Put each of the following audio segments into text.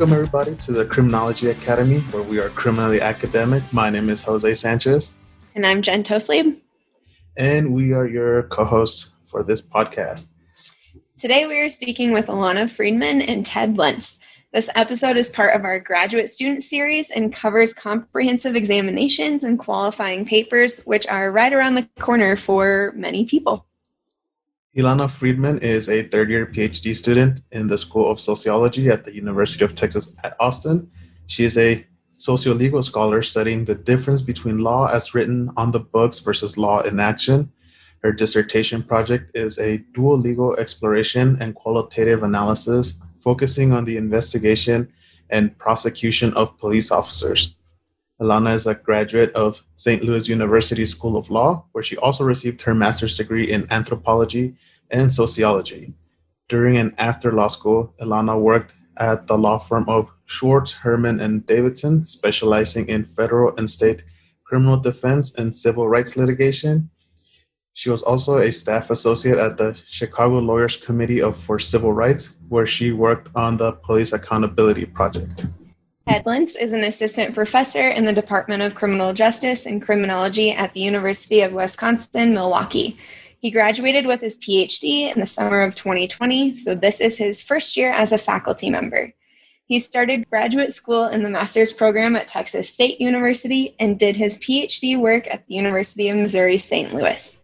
Welcome, everybody, to the Criminology Academy, where we are criminally academic. My name is Jose Sanchez. And I'm Jen Tosley. And we are your co hosts for this podcast. Today, we are speaking with Ilana Friedman and Ted Lentz. This episode is part of our graduate student series and covers comprehensive examinations and qualifying papers, which are right around the corner for many people. Ilana Friedman is a third year PhD student in the School of Sociology at the University of Texas at Austin. She is a sociolegal scholar studying the difference between law as written on the books versus law in action. Her dissertation project is a dual legal exploration and qualitative analysis focusing on the investigation and prosecution of police officers. Ilana is a graduate of St. Louis University School of Law, where she also received her master's degree in anthropology and sociology. During and after law school, Ilana worked at the law firm of Schwartz, Herman, and Davidson, specializing in federal and state criminal defense and civil rights litigation. She was also a staff associate at the Chicago Lawyers Committee of, for Civil Rights, where she worked on the Police Accountability Project. Ted Lentz is an assistant professor in the Department of Criminal Justice and Criminology at the University of Wisconsin Milwaukee. He graduated with his PhD in the summer of 2020, so this is his first year as a faculty member. He started graduate school in the master's program at Texas State University and did his PhD work at the University of Missouri St. Louis.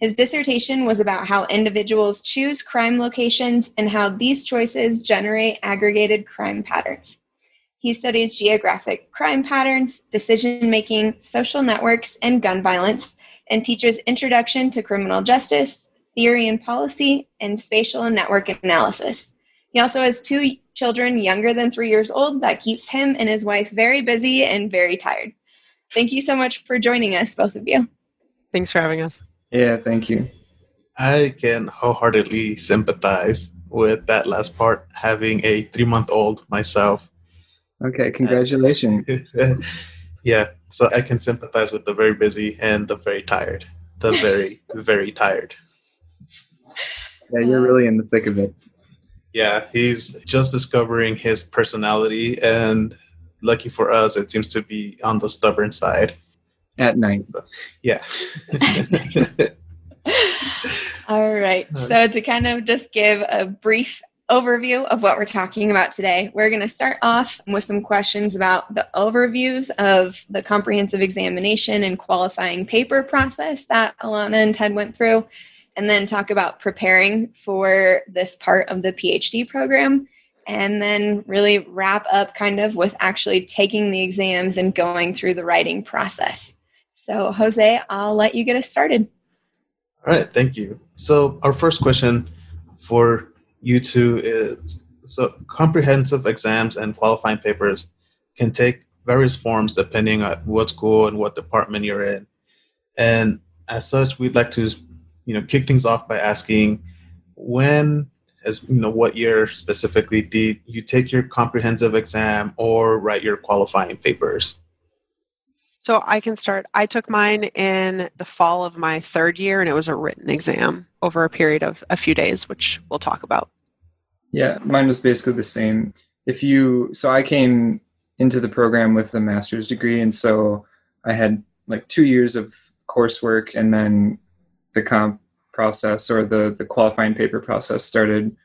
His dissertation was about how individuals choose crime locations and how these choices generate aggregated crime patterns. He studies geographic crime patterns, decision making, social networks, and gun violence, and teaches Introduction to Criminal Justice, Theory and Policy, and Spatial and Network Analysis. He also has two children younger than three years old that keeps him and his wife very busy and very tired. Thank you so much for joining us, both of you. Thanks for having us. Yeah, thank you. I can wholeheartedly sympathize with that last part, having a three month old myself. Okay, congratulations. yeah, so I can sympathize with the very busy and the very tired. The very, very tired. Yeah, you're really in the thick of it. Yeah, he's just discovering his personality, and lucky for us, it seems to be on the stubborn side. At night. So, yeah. All right. So, to kind of just give a brief overview of what we're talking about today. We're going to start off with some questions about the overviews of the comprehensive examination and qualifying paper process that Ilana and Ted went through, and then talk about preparing for this part of the PhD program, and then really wrap up kind of with actually taking the exams and going through the writing process. So, Jose, I'll let you get us started. All right, thank you. So, our first question for you two is uh, so comprehensive exams and qualifying papers can take various forms depending on what school and what department you're in. And as such, we'd like to, you know, kick things off by asking when, as you know, what year specifically did you take your comprehensive exam or write your qualifying papers? So I can start. I took mine in the fall of my third year, and it was a written exam over a period of a few days, which we'll talk about. Yeah, mine was basically the same. If you, so I came into the program with a master's degree, and so I had like two years of coursework, and then the comp process or the the qualifying paper process started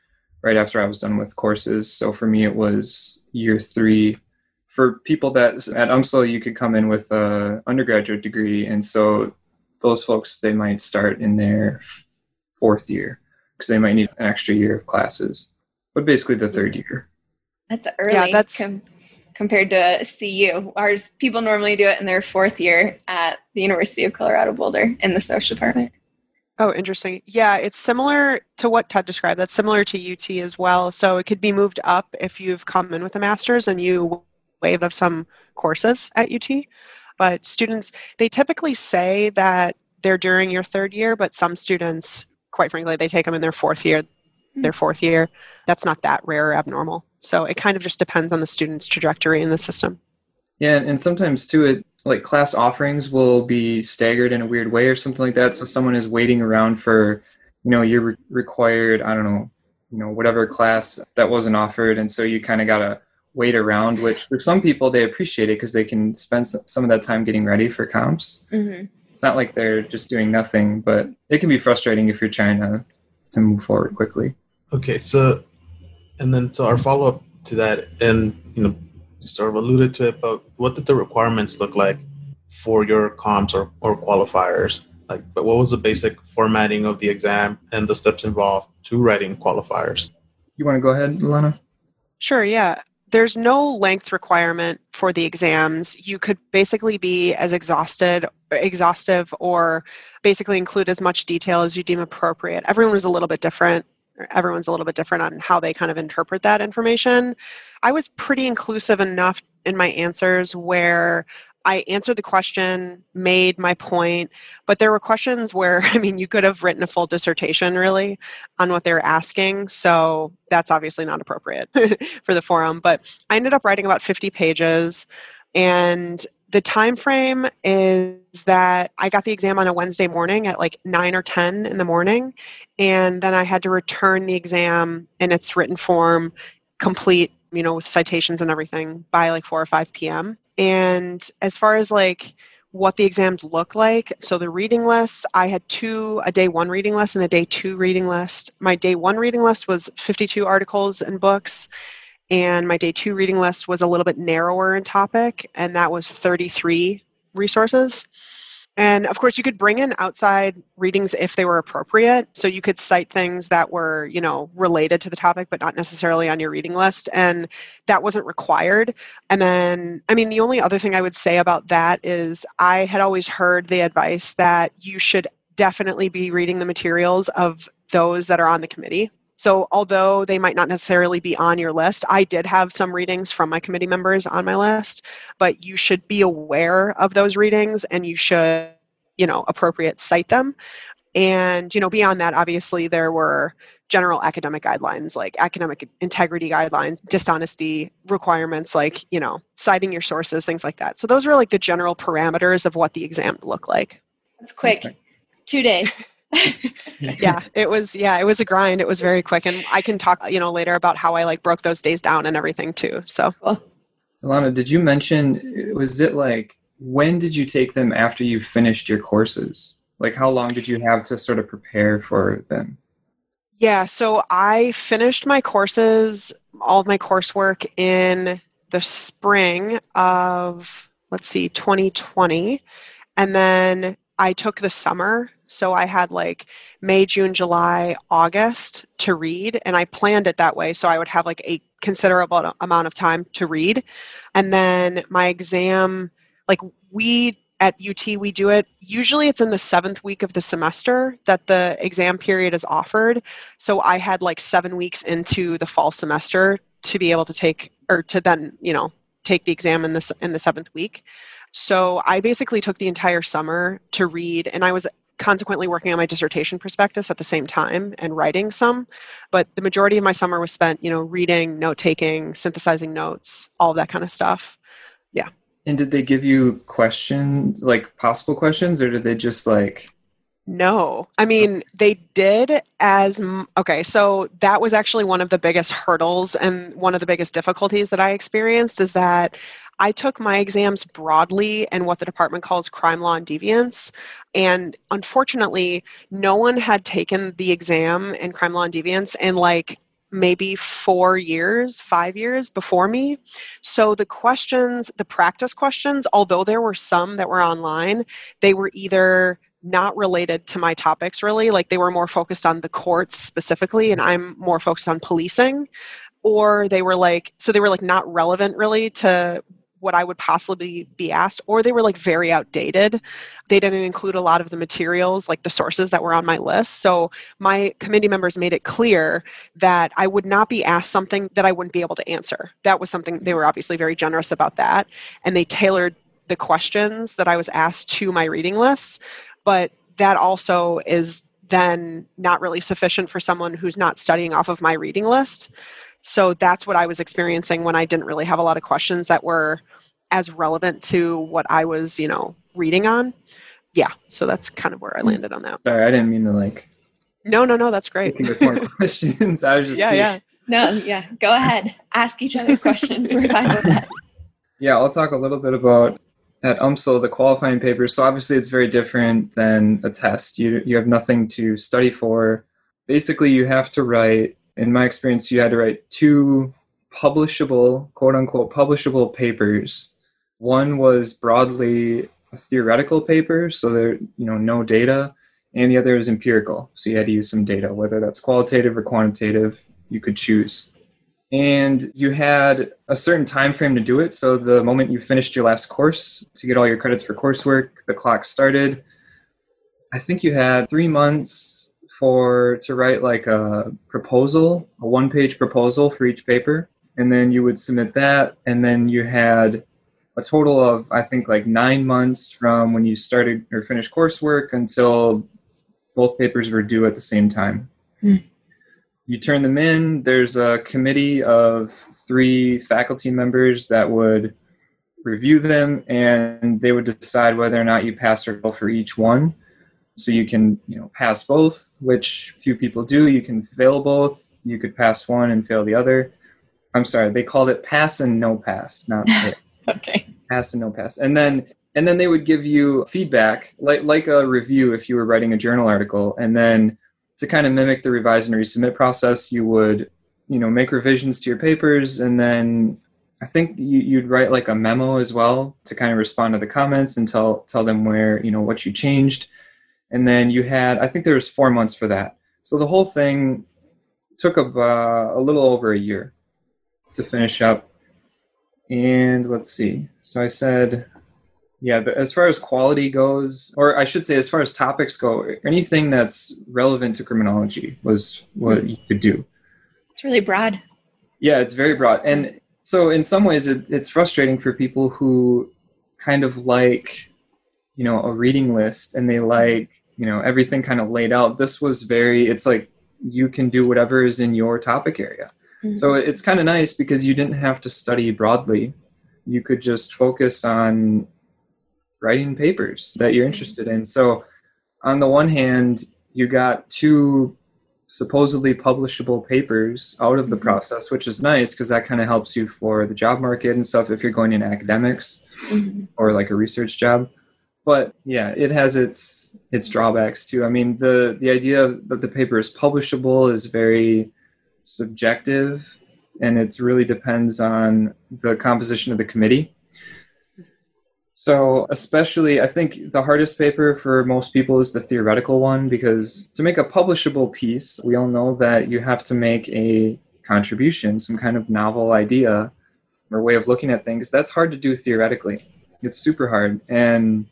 right after I was done with courses. So for me, it was year three for people that at UMSL you could come in with a undergraduate degree, and so those folks they might start in their fourth year because they might need an extra year of classes, but basically the third year. That's early. Yeah, that's com- compared to CU. Ours people normally do it in their fourth year at the University of Colorado Boulder in the social department. Oh, interesting. Yeah, it's similar to what Ted described. That's similar to UT as well. So it could be moved up if you've come in with a master's and you waive of some courses at UT. But students, they typically say that they're during your third year, but some students, quite frankly, they take them in their fourth year. Hmm. Their fourth year. That's not that rare or abnormal. So it kind of just depends on the student's trajectory in the system. Yeah, and sometimes too, it like class offerings will be staggered in a weird way or something like that. So someone is waiting around for, you know, you're re- required, I don't know, you know, whatever class that wasn't offered, and so you kind of gotta wait around, which for some people they appreciate it because they can spend some of that time getting ready for comps. Mm-hmm. It's not like they're just doing nothing, but it can be frustrating if you're trying to to move forward quickly. Okay, so and then so our follow up to that, and you know, you sort of alluded to it, but what did the requirements look like for your comps or, or qualifiers? Like, but what was the basic formatting of the exam and the steps involved to writing qualifiers? You want to go ahead, Lana? Sure, yeah. There's no length requirement for the exams. You could basically be as exhausted exhaustive or basically include as much detail as you deem appropriate. Everyone is a little bit different. Everyone's a little bit different on how they kind of interpret that information. I was pretty inclusive enough in my answers where I answered the question, made my point, but there were questions where, I mean, you could have written a full dissertation really on what they were asking. So that's obviously not appropriate for the forum. But I ended up writing about 50 pages. And the time frame is that I got the exam on a Wednesday morning at like 9 or 10 in the morning. And then I had to return the exam in its written form, complete, you know, with citations and everything by like 4 or 5 p.m. And as far as like what the exams look like, so the reading lists, I had two a day one reading list and a day two reading list. My day one reading list was 52 articles and books, and my day two reading list was a little bit narrower in topic, and that was 33 resources. And of course, you could bring in outside readings if they were appropriate. So you could cite things that were, you know, related to the topic, but not necessarily on your reading list. And that wasn't required. And then, I mean, the only other thing I would say about that is I had always heard the advice that you should definitely be reading the materials of those that are on the committee. So, although they might not necessarily be on your list, I did have some readings from my committee members on my list, but you should be aware of those readings and you should, you know, appropriate cite them. And, you know, beyond that, obviously, there were general academic guidelines like academic integrity guidelines, dishonesty requirements, like, you know, citing your sources, things like that. So, those are like the general parameters of what the exam looked like. That's quick. Two days. yeah it was yeah it was a grind. It was very quick and i can talk you know later about how i like broke those days down and everything too so. Cool. Ilana, did you mention was it like when did you take them after you finished your courses? Like how long did you have to sort of prepare for them? Yeah so i finished my courses all of my coursework in the spring of let's see 2020 and then i took the summer so I had like May, June, July, August to read, and I planned it that way. So I would have like a considerable amount of time to read. And then my exam, like we at UT, we do it. Usually it's in the seventh week of the semester that the exam period is offered. So I had like seven weeks into the fall semester to be able to take, or to then, you know, take the exam in the, in the seventh week. So I basically took the entire summer to read, and I was consequently working on my dissertation prospectus at the same time and writing some but the majority of my summer was spent you know reading note taking synthesizing notes all that kind of stuff. Yeah. And did they give you questions like possible questions or did they just like no. I mean they did as okay so that was actually one of the biggest hurdles and one of the biggest difficulties that i experienced is that I took my exams broadly in what the department calls crime law and deviance. And unfortunately, no one had taken the exam in crime law and deviance in like maybe four years, five years before me. So the questions, the practice questions, although there were some that were online, they were either not related to my topics really like they were more focused on the courts specifically and i'm more focused on policing or they were like so they were like not relevant really to what I would possibly be asked, or they were like very outdated. They didn't include a lot of the materials, like the sources that were on my list. So my committee members made it clear that I would not be asked something that I wouldn't be able to answer. That was something they were obviously very generous about that. And they tailored the questions that I was asked to my reading list. But that also is then not really sufficient for someone who's not studying off of my reading list. So that's what I was experiencing when I didn't really have a lot of questions that were as relevant to what I was, you know, reading on. Yeah, so that's kind of where I landed on that. Sorry, I didn't mean to like. No, no, no, that's great. more questions. I was just yeah, yeah. No, yeah, go ahead. Ask each other questions. We're fine with that. Yeah, I'll talk a little bit about at UMSL the qualifying papers. So obviously, it's very different than a test. You you have nothing to study for. Basically, you have to write. In my experience, you had to write two publishable, quote unquote, publishable papers. One was broadly a theoretical paper, so there you know no data, and the other is empirical, so you had to use some data, whether that's qualitative or quantitative. You could choose and you had a certain time frame to do it so the moment you finished your last course to get all your credits for coursework the clock started i think you had three months for to write like a proposal a one page proposal for each paper and then you would submit that and then you had a total of i think like nine months from when you started or finished coursework until both papers were due at the same time mm you turn them in. There's a committee of three faculty members that would review them, and they would decide whether or not you pass or fail for each one. So you can, you know, pass both, which few people do. You can fail both. You could pass one and fail the other. I'm sorry, they called it pass and no pass, not okay. Pass and no pass, and then and then they would give you feedback, like like a review if you were writing a journal article, and then to kind of mimic the revise and resubmit process, you would, you know, make revisions to your papers and then I think you, would write like a memo as well to kind of respond to the comments and tell tell them where you know what you changed, and then you had I think there was four months for that. So the whole thing took about uh, a little over a year to finish up. And let's see. So I said yeah, the, as far as quality goes, or I should say, as far as topics go, anything that's relevant to criminology was what you could do. It's really broad. Yeah, it's very broad. And so, in some ways, it, it's frustrating for people who kind of like, you know, a reading list and they like, you know, everything kind of laid out. This was very, it's like you can do whatever is in your topic area. Mm-hmm. So, it's kind of nice because you didn't have to study broadly. You could just focus on writing papers that you're interested in. So, on the one hand, you got two supposedly publishable papers out of the mm-hmm. process, which is nice because that kind of helps you for the job market and stuff if you're going in academics mm-hmm. or like a research job. But yeah, it has its its drawbacks too. I mean, the the idea that the paper is publishable is very subjective and it really depends on the composition of the committee. So, especially, I think the hardest paper for most people is the theoretical one because to make a publishable piece, we all know that you have to make a contribution, some kind of novel idea or way of looking at things. That's hard to do theoretically. It's super hard. And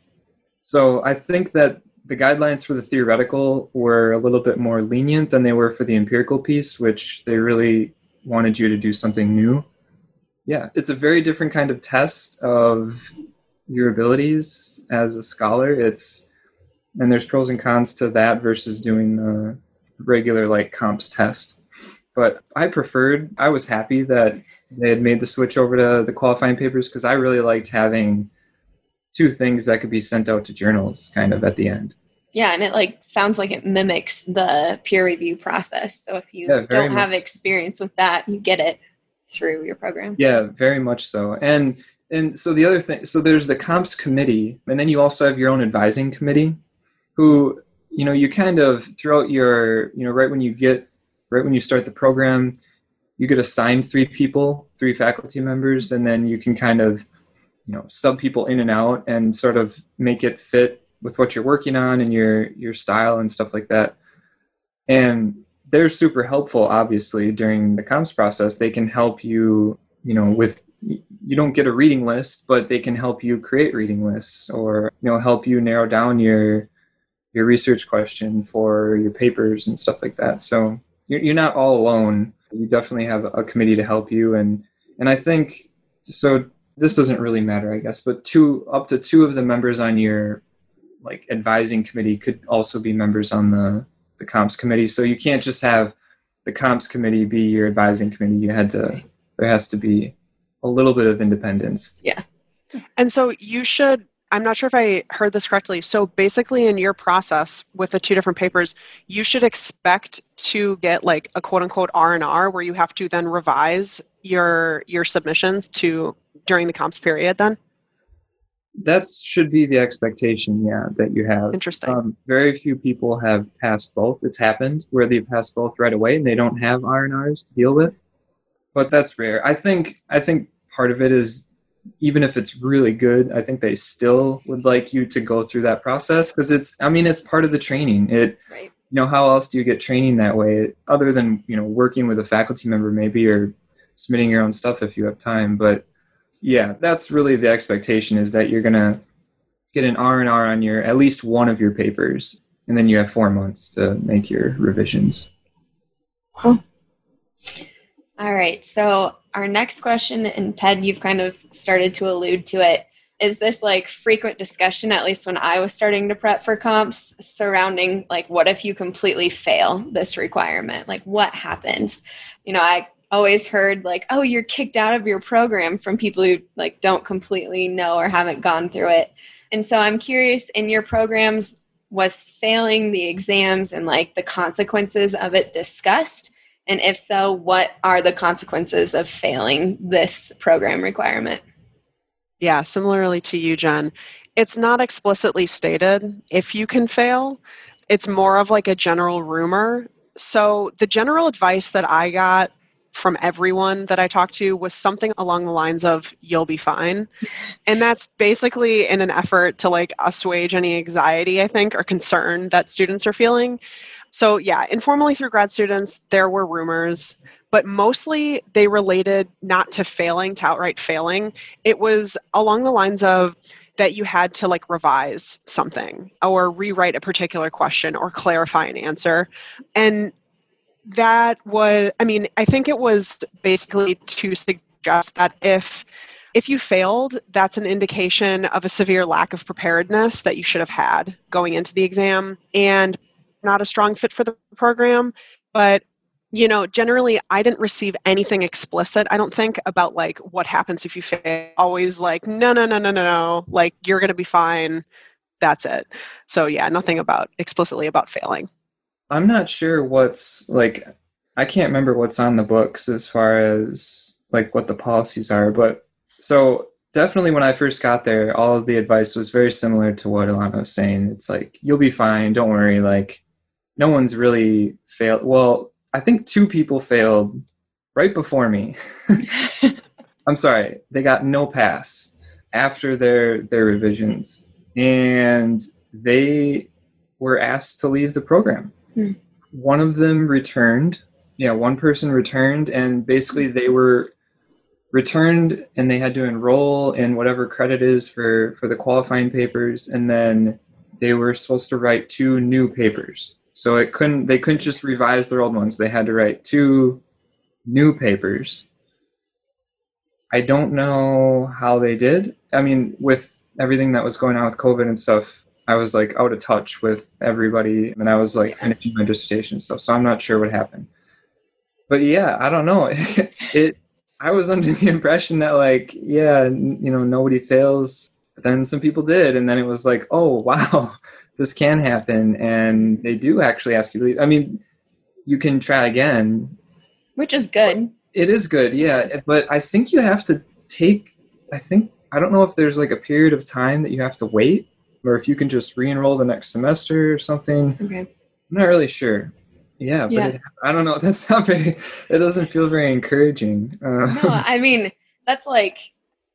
so, I think that the guidelines for the theoretical were a little bit more lenient than they were for the empirical piece, which they really wanted you to do something new. Yeah, it's a very different kind of test of your abilities as a scholar. It's and there's pros and cons to that versus doing the regular like comps test. But I preferred. I was happy that they had made the switch over to the qualifying papers because I really liked having two things that could be sent out to journals kind of at the end. Yeah, and it like sounds like it mimics the peer review process. So if you yeah, don't much. have experience with that, you get it through your program. Yeah, very much so. And and so the other thing so there's the comps committee and then you also have your own advising committee who you know you kind of throughout your you know right when you get right when you start the program you get assigned three people three faculty members and then you can kind of you know sub people in and out and sort of make it fit with what you're working on and your your style and stuff like that and they're super helpful obviously during the comps process they can help you you know with you don't get a reading list, but they can help you create reading lists or you know help you narrow down your your research question for your papers and stuff like that. So you're, not all alone. You definitely have a committee to help you, and and I think so. This doesn't really matter, I guess, but two up to two of the members on your like advising committee could also be members on the the comps committee. So you can't just have the comps committee be your advising committee. You had to there has to be a little bit of independence. Yeah. And so you should I'm not sure if I heard this correctly. So basically, in your process with the two different papers, you should expect to get like a quote unquote R and R, where you have to then revise your your submissions to during the comps period. Then that should be the expectation, yeah, that you have. interesting. Um, very few people have passed both. It's happened where they've passed both right away and they don't have R and R's to deal with, but that's rare. I think I think part of it is even if it's really good, I think they still would like you to go through that process because it's. I mean, it's part of the training. It. Right. You know, how else do you get training that way other than you know working with a faculty member maybe or submitting your own stuff if you have time, but yeah, that's really the expectation is that you're gonna get an R and R on your at least one of your papers, and then you have four months to make your revisions. Cool. All right. So our next question, and Ted, you've kind of started to allude to it. Is this like frequent discussion, at least when I was starting to prep for comps, surrounding like what if you completely fail this requirement? Like what happens? You know, I always heard like, oh, you're kicked out of your program from people who like don't completely know or haven't gone through it. And so I'm curious in your programs, was failing the exams and like the consequences of it discussed? And if so, what are the consequences of failing this program requirement? Yeah, similarly to you, Jen, it's not explicitly stated if you can fail. It's more of like a general rumor. So the general advice that I got from everyone that I talked to was something along the lines of you'll be fine. And that's basically in an effort to like assuage any anxiety, I think, or concern that students are feeling. So, yeah, informally through grad students, there were rumors, but mostly they related not to failing, to outright failing. It was along the lines of, that you had to like revise something or rewrite a particular question or clarify an answer. And that was i mean i think it was basically to suggest that if if you failed that's an indication of a severe lack of preparedness that you should have had going into the exam. And not a strong fit for the program but you know generally i didn't receive anything explicit i don't think about like what happens if you fail. Always like no no no no no no. Like you're going to be fine. That's it. So yeah nothing about explicitly about failing I'm not sure what's like. I can't remember what's on the books as far as like what the policies are, but so definitely when I first got there, all of the advice was very similar to what Ilana was saying. It's like you'll be fine, don't worry. Like no one's really failed. Well, I think two people failed right before me. I'm sorry, they got no pass after their their revisions, and they were asked to leave the program. Hmm. One of them returned. Yeah, one person returned, and basically they were returned and they had to enroll in whatever credit is for for the qualifying papers, and then they were supposed to write two new papers. So it couldn't they couldn't just revise their old ones. They had to write two new papers. I don't know how they did. I mean, with everything that was going on with COVID and stuff, I was like out of touch with everybody, and I was like finishing my dissertation and stuff. So I'm not sure what happened. But yeah, I don't know. it. I was under the impression that like, yeah, you know, nobody fails. But then some people did, and then it was like, oh wow, this can happen, and they do actually ask you to leave. I mean, you can try again, Which is good. it is good, yeah. But I think you have to take. I think I don't know if there's like a period of time that you have to wait, or if you can just re-enroll the next semester or something. Okay. I'm not really sure. Yeah, but Yeah. It, I don't know. That's not very. It doesn't feel very encouraging. Uh, No, I mean, that's like,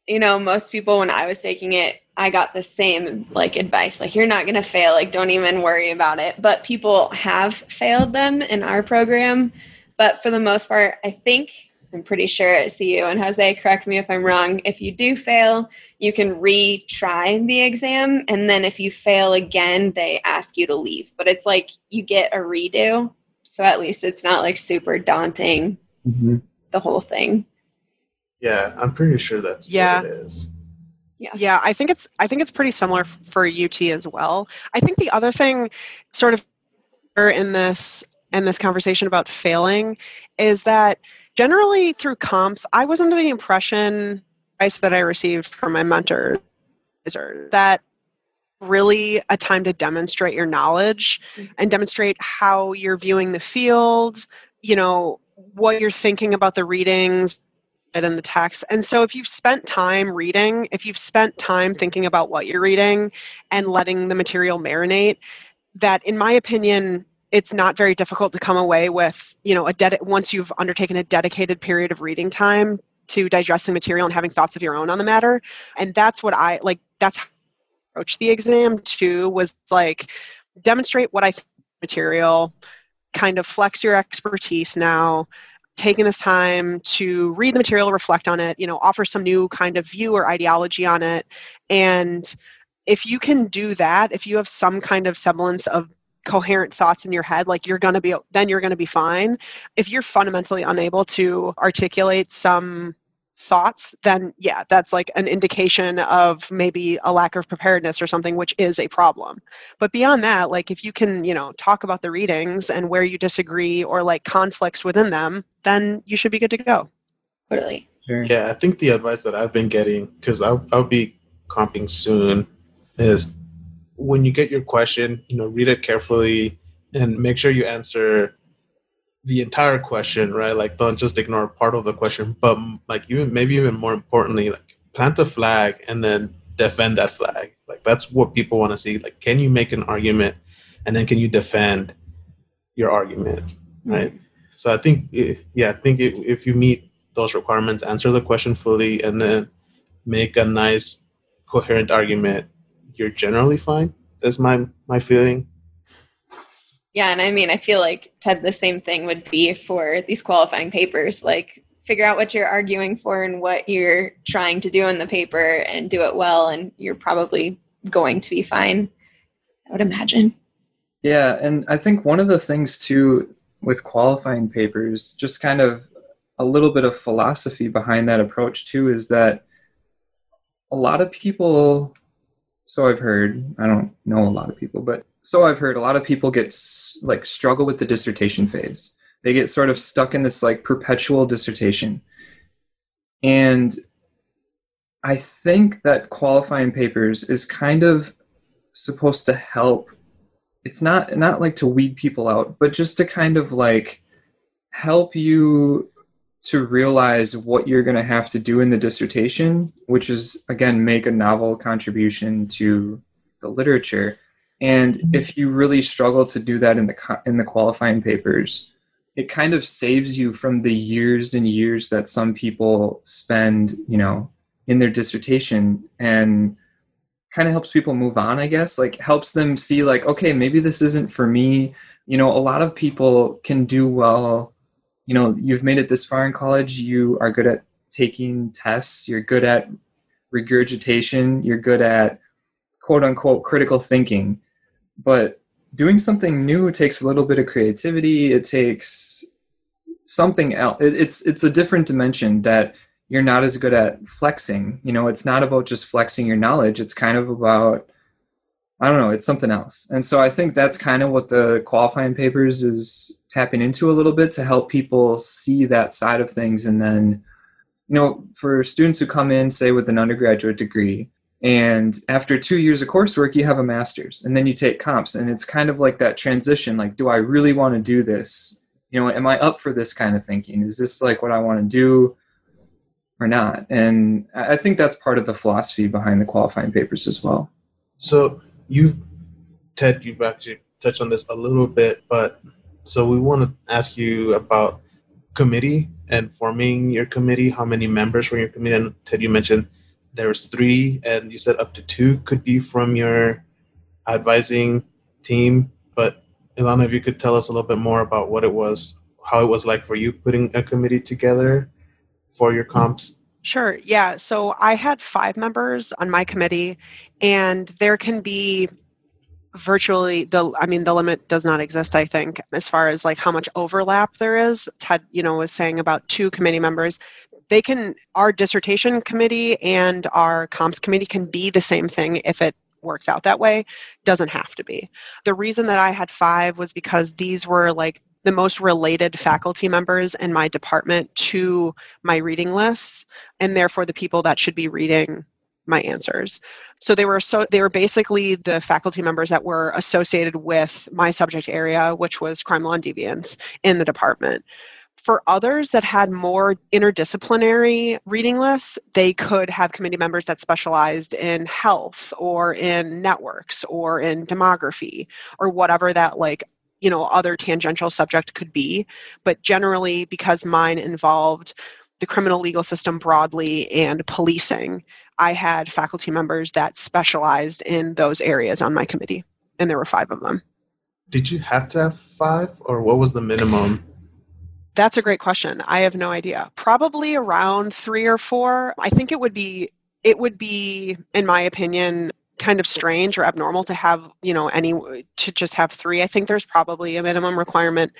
you know, most people when I was taking it, I got the same like advice like you're not going to fail, like don't even worry about it. But people have failed them in our program, but for the most part, I think I'm pretty sure at CU and Jose, correct me if I'm wrong. If you do fail, you can retry the exam, and then if you fail again, they ask you to leave. But it's like you get a redo, so at least it's not like super daunting mhm. the whole thing. Yeah, I'm pretty sure that's Yeah. what it is. Yeah, yeah, I think it's I think it's pretty similar f- for UT as well. I think the other thing, sort of, in this in this conversation about failing, is that generally through comps, I was under the impression advice that I received from my mentors that really a time to demonstrate your knowledge Mhm. and demonstrate how you're viewing the field, you know, what you're thinking about the readings and in the text. And so if you've spent time reading, if you've spent time thinking about what you're reading and letting the material marinate, that in my opinion, it's not very difficult to come away with, you know, a ded- once you've undertaken a dedicated period of reading time to digesting material and having thoughts of your own on the matter. And that's what I like that's how I approached the exam too was like demonstrate what I think material, kind of flex your expertise now, taking this time to read the material, reflect on it, you know, offer some new kind of view or ideology on it. And if you can do that, if you have some kind of semblance of coherent thoughts in your head, like you're going to be, then you're going to be fine. If you're fundamentally unable to articulate some thoughts, then yeah, that's like an indication of maybe a lack of preparedness or something, which is a problem. But beyond that, like if you can, you know, talk about the readings and where you disagree or like conflicts within them, then you should be good to go. Totally. Yeah, I think the advice that I've been getting, because I'll, I'll be comping soon, is when you get your question, you know, read it carefully and make sure you answer the entire question, right? Like, don't just ignore part of the question, but like even maybe even more importantly, like plant a flag and then defend that flag. Like that's what people want to see. Like, can you make an argument, and then can you defend your argument, right? So I think, eh, yeah, I think if if you meet those requirements, answer the question fully, and then make a nice, coherent argument, you're generally fine. That's my my feeling. Yeah, and I mean, I feel like Ted, the same thing would be for these qualifying papers. Like, figure out what you're arguing for and what you're trying to do in the paper, and do it well, and you're probably going to be fine. I would imagine. Yeah, and I think one of the things too with qualifying papers, just kind of a little bit of philosophy behind that approach too, is that a lot of people, so I've heard, I don't know a lot of people, but so I've heard a lot of people get like struggle with the dissertation phase. They get sort of stuck in this like perpetual dissertation. And I think that qualifying papers is kind of supposed to help it's not not like to weed people out but just to kind of like help you to realize what you're going to have to do in the dissertation which is again make a novel contribution to the literature. And mm-hmm. if you really struggle to do that in the in the qualifying papers it kind of saves you from the years and years that some people spend you know in their dissertation and kind of helps people move on i guess. Like helps them see like okay maybe this isn't for me. You know a lot of people can do well you know you've made it this far in college. You are good at taking tests. You're good at regurgitation. You're good at quote unquote critical thinking. But doing something new takes a little bit of creativity. It takes something else it, it's it's a different dimension that you're not as good at flexing. You know, it's not about just flexing your knowledge. It's kind of about, I don't know, it's something else. And so I think that's kind of what the qualifying papers is tapping into a little bit to help people see that side of things. And then, you know, for students who come in, say, with an undergraduate degree, and after two years of coursework, you have a master's, and then you take comps. And it's kind of like that transition like, do I really want to do this? You know, am I up for this kind of thinking? Is this like what I want to do? or not. And I think that's part of the philosophy behind the qualifying papers as well. So you, Ted, you've actually touched on this a little bit, but so we want to ask you about committee and forming your committee. How many members were your committee? And Ted, you mentioned there was three, and you said up to two could be from your advising team. But Ilana, if you could tell us a little bit more about what it was, how it was like for you putting a committee together for your comps. Sure. Yeah. So I had five members on my committee, and there can be virtually the i mean the limit does not exist i think as far as like how much overlap there is ted you know was saying about two committee members they can our dissertation committee and our comps committee can be the same thing if it works out that way doesn't have to be the reason that i had five was because these were like the most related faculty members in my department to my reading lists and therefore the people that should be reading my answers. So they were so they were basically the faculty members that were associated with my subject area, which was crime law and deviance in the department. For others that had more interdisciplinary reading lists, they could have committee members that specialized in health or in networks or in demography or whatever that like you know other tangential subject could be but generally because mine involved the criminal legal system broadly and policing i had faculty members that specialized in those areas on my committee and there were five of them. Did you have to have five or what was the minimum? That's a great question. I have no idea. Probably around three or four. I think it would be it would be in my opinion kind of strange or abnormal to have you know any to just have three. I think there's probably a minimum requirement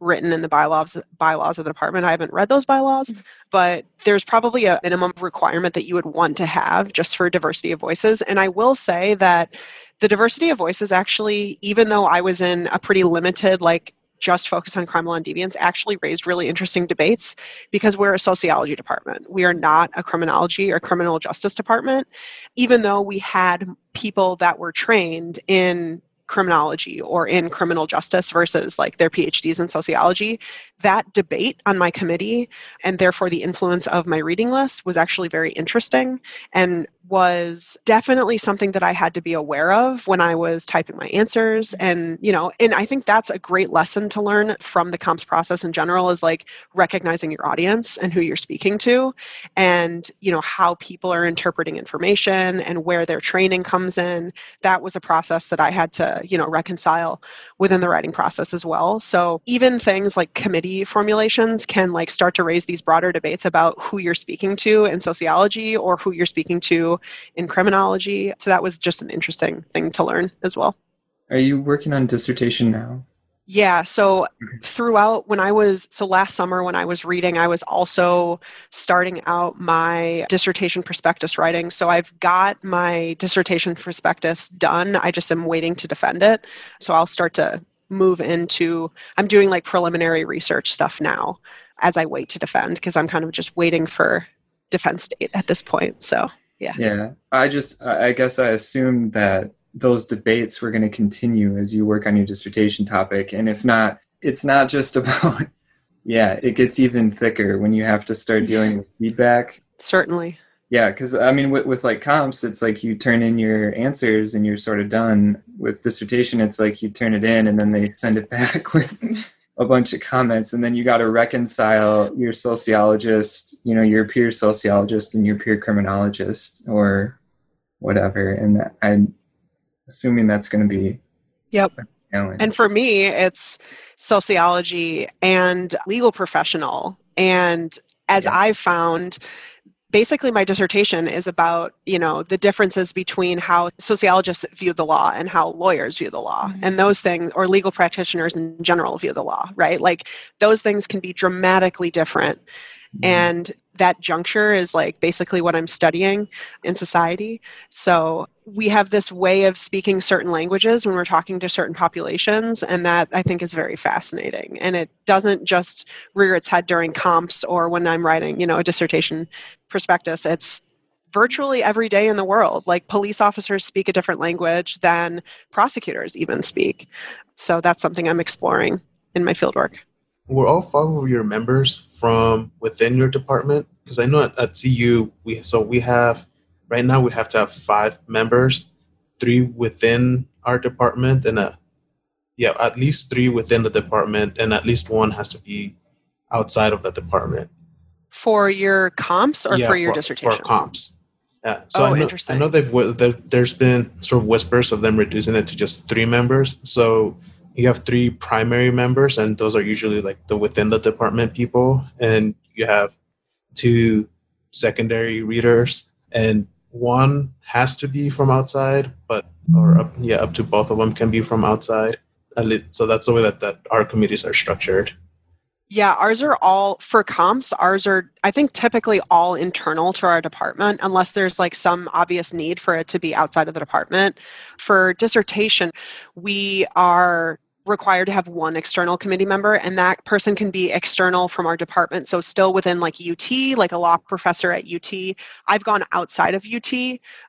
written in the bylaws bylaws of the department. I haven't read those bylaws mm-hmm. but there's probably a minimum requirement that you would want to have just for diversity of voices. And i will say that the diversity of voices actually even though i was in a pretty limited like just focus on criminal and deviance actually raised really interesting debates because we're a sociology department. We are not a criminology or criminal justice department, even though we had people that were trained in criminology or in criminal justice versus like their PhDs in sociology. That debate on my committee and therefore the influence of my reading list was actually very interesting and was definitely something that I had to be aware of when I was typing my answers. And, you know, and I think that's a great lesson to learn from the comps process in general is like recognizing your audience and who you're speaking to and, you know, how people are interpreting information and where their training comes in. That was a process that I had to, you know, reconcile within the writing process as well. So even things like committee formulations can like start to raise these broader debates about who you're speaking to in sociology or who you're speaking to in criminology. So that was just an interesting thing to learn as well. Are you working on dissertation now? Yeah, so mm-hmm. throughout when I was so last summer when I was reading, I was also starting out my dissertation prospectus writing. So I've got my dissertation prospectus done. I just am waiting to defend it. So I'll start to move into I'm doing like preliminary research stuff now as I wait to defend because I'm kind of just waiting for defense date at this point. So yeah yeah i just i guess i assumed that those debates were going to continue as you work on your dissertation topic. And if not it's not just about yeah it gets even thicker when you have to start mm-hmm. dealing with feedback. Certainly. Yeah because i mean with, with like comps it's like you turn in your answers and you're sort of done with dissertation. It's like you turn it in and then they send it back with a bunch of comments. And then you got to reconcile your sociologist you know your peer sociologist and your peer criminologist or whatever. And i'm assuming that's going to be yep. and for me it's sociology and legal professional. And as yeah. i've found basically my dissertation is about you know the differences between how sociologists view the law and how lawyers view the law. Mm-hmm. and those things or legal practitioners in general view the law right? Like those things can be dramatically different mm-hmm. and that juncture is like basically what I'm studying in society. So we have this way of speaking certain languages when we're talking to certain populations, and that I think is very fascinating. And it doesn't just rear its head during comps or when I'm writing, you know, a dissertation prospectus. It's virtually every day in the world. Like police officers speak a different language than prosecutors even speak. So that's something I'm exploring in my fieldwork were all five of your members from within your department? Because I know at, at CU we so we have right now we have to have five members, three within our department, and a yeah at least three within the department, and at least one has to be outside of the department. For your comps or yeah, for your for, dissertation? For comps. Yeah. So oh, I know, interesting. I know they've there's been sort of whispers of them reducing it to just three members. So you have three primary members and those are usually like the within the department people and you have two secondary readers and one has to be from outside but or up yeah up to both of them can be from outside so that's the way that, that our committees are structured yeah, ours are all for comps. Ours are, I think, typically all internal to our department, unless there's like some obvious need for it to be outside of the department. For dissertation, we are required to have one external committee member and that person can be external from our department so still within like ut like a law professor at ut i've gone outside of ut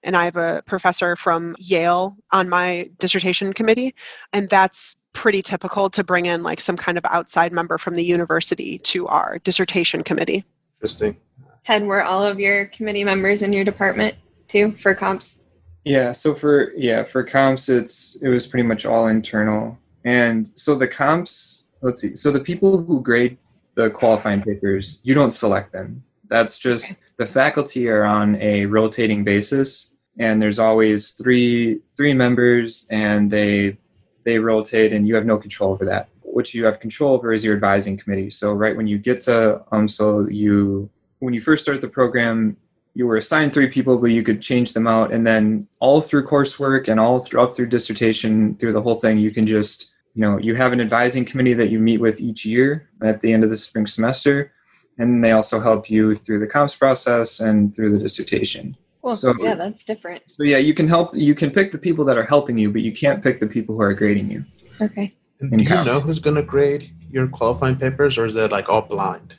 and i have a professor from yale on my dissertation committee and that's pretty typical to bring in like some kind of outside member from the university to our dissertation committee Interesting. Ted, were all of your committee members in your department too for comps? Yeah, so for yeah, for comps it's it was pretty much all internal. And so the comps, let's see. So the people who grade the qualifying papers, you don't select them. That's just the faculty are on a rotating basis and there's always three three members and they they rotate and you have no control over that. What you have control over is your advising committee. So right when you get to UMSL, you when you first start the program, you were assigned three people, but you could change them out. And then all through coursework and all through, up through dissertation, through the whole thing, you can just, you know, you have an advising committee that you meet with each year at the end of the spring semester. And they also help you through the comps process and through the dissertation. Well, So- yeah, that's different. So yeah, you can help, you can pick the people that are helping you, but you can't pick the people who are grading you. Okay. And In do you count. know who's going to grade your qualifying papers, or is it like all blind?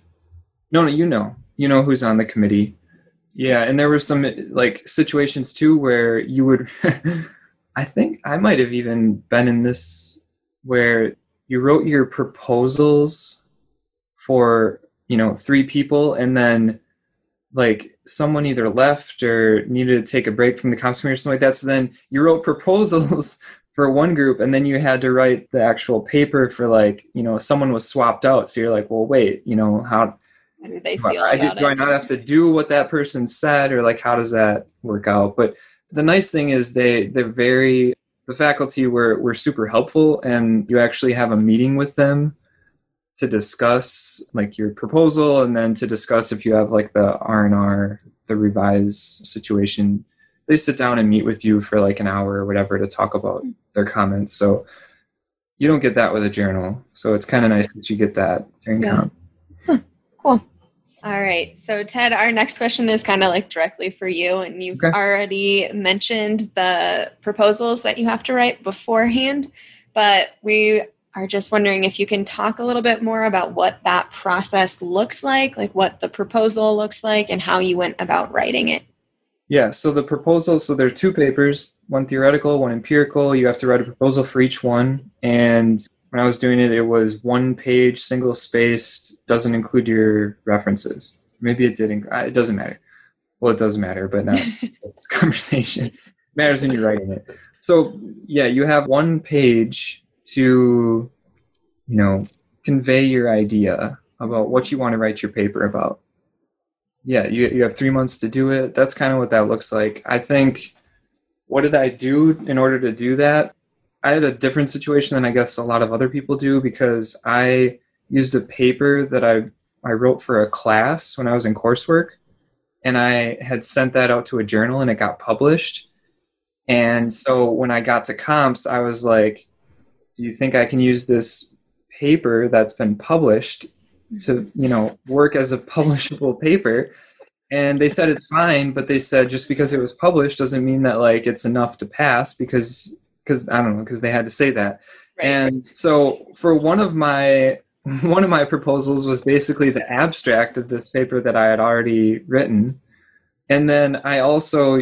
No, no, you know, you know who's on the committee. Yeah, and there were some like situations too where you would. I think I might have even been in this where you wrote your proposals for you know three people, and then like someone either left or needed to take a break from the comps committee or something like that. So then you wrote proposals for one group, and then you had to write the actual paper for like you know someone was swapped out. So you're like, well, wait, you know how How do they feel I, do, do I not have to do what that person said, or like how does that work out? But the nice thing is they they're very the faculty were were super helpful, and you actually have a meeting with them to discuss like your proposal, and then to discuss if you have like the R and R, the revise situation. They sit down and meet with you for like an hour or whatever to talk about their comments. So you don't get that with a journal. So it's kind of nice that you get that during Yeah. comp. Cool. All right. So, Ted, our next question is kind of like directly for you. And you've Okay. already mentioned the proposals that you have to write beforehand. But we are just wondering if you can talk a little bit more about what that process looks like, like what the proposal looks like, and how you went about writing it. Yeah, so the proposal, so there are two papers, one theoretical, one empirical. You have to write a proposal for each one. And when I was doing it, it was one page, single spaced, doesn't include your references. Maybe it did, inc- uh, it doesn't matter. Well, it does matter, but not this conversation. It matters when you're writing it. So, yeah, you have one page to, you know, convey your idea about what you want to write your paper about yeah you, you have three months to do it that's kind of what that looks like i think what did i do in order to do that i had a different situation than i guess a lot of other people do because i used a paper that i i wrote for a class when i was in coursework and i had sent that out to a journal and it got published. And so when i got to comps i was like do you think i can use this paper that's been published to you know work as a publishable paper? And they said it's fine but they said just because it was published doesn't mean that like it's enough to pass because because i don't know because they had to say that. Right. and so for one of my one of my proposals was basically the abstract of this paper that i had already written. And then i also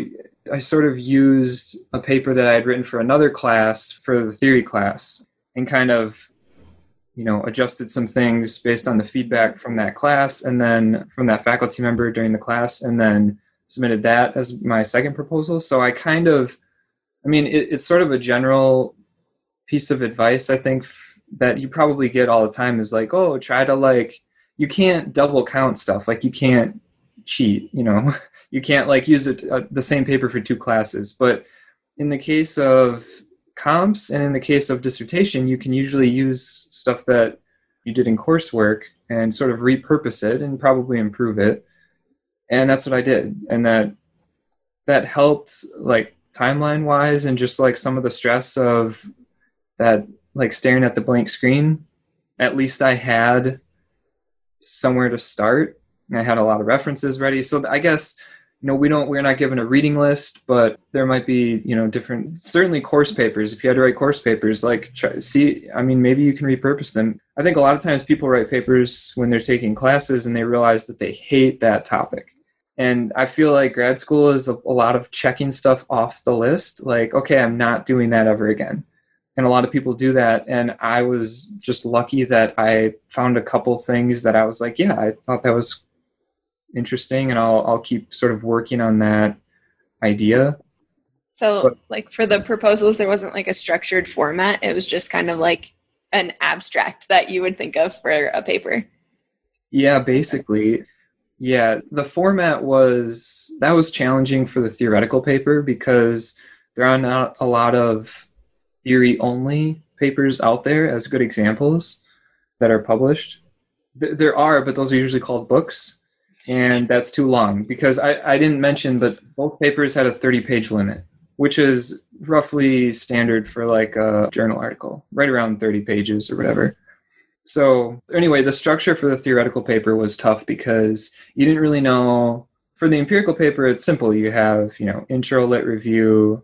i sort of used a paper that i had written for another class for the theory class and kind of you know adjusted some things based on the feedback from that class and then from that faculty member during the class and then submitted that as my second proposal. So i kind of i mean it, it's sort of a general piece of advice i think f- that you probably get all the time is like oh try to like you can't double count stuff like you can't cheat you know? You can't like use it, uh, the same paper for two classes. But in the case of comps and in the case of dissertation you can usually use stuff that you did in coursework and sort of repurpose it and probably improve it. And that's what i did. And that that helped like timeline wise and just like some of the stress of that like staring at the blank screen at least i had somewhere to start. I had a lot of references ready. So i guess you know we don't we're not given a reading list but there might be you know different certainly course papers. If you had to write course papers like try see i mean maybe you can repurpose them. I think a lot of times people write papers when they're taking classes and they realize that they hate that topic and i feel like grad school is a, a lot of checking stuff off the list like okay i'm not doing that ever again and a lot of people do that and i was just lucky that i found a couple things that i was like yeah i thought that was interesting and I'll I'll keep sort of working on that idea. So but, like for the proposals there wasn't like a structured format. It was just kind of like an abstract that you would think of for a paper. Yeah, basically. Yeah, the format was that was challenging for the theoretical paper because there are not a lot of theory only papers out there as good examples that are published. There are, but those are usually called books and that's too long because I, I didn't mention, but both papers had a 30 page limit, which is roughly standard for like a journal article, right around 30 pages or whatever. So, anyway, the structure for the theoretical paper was tough because you didn't really know. For the empirical paper, it's simple. You have, you know, intro, lit review,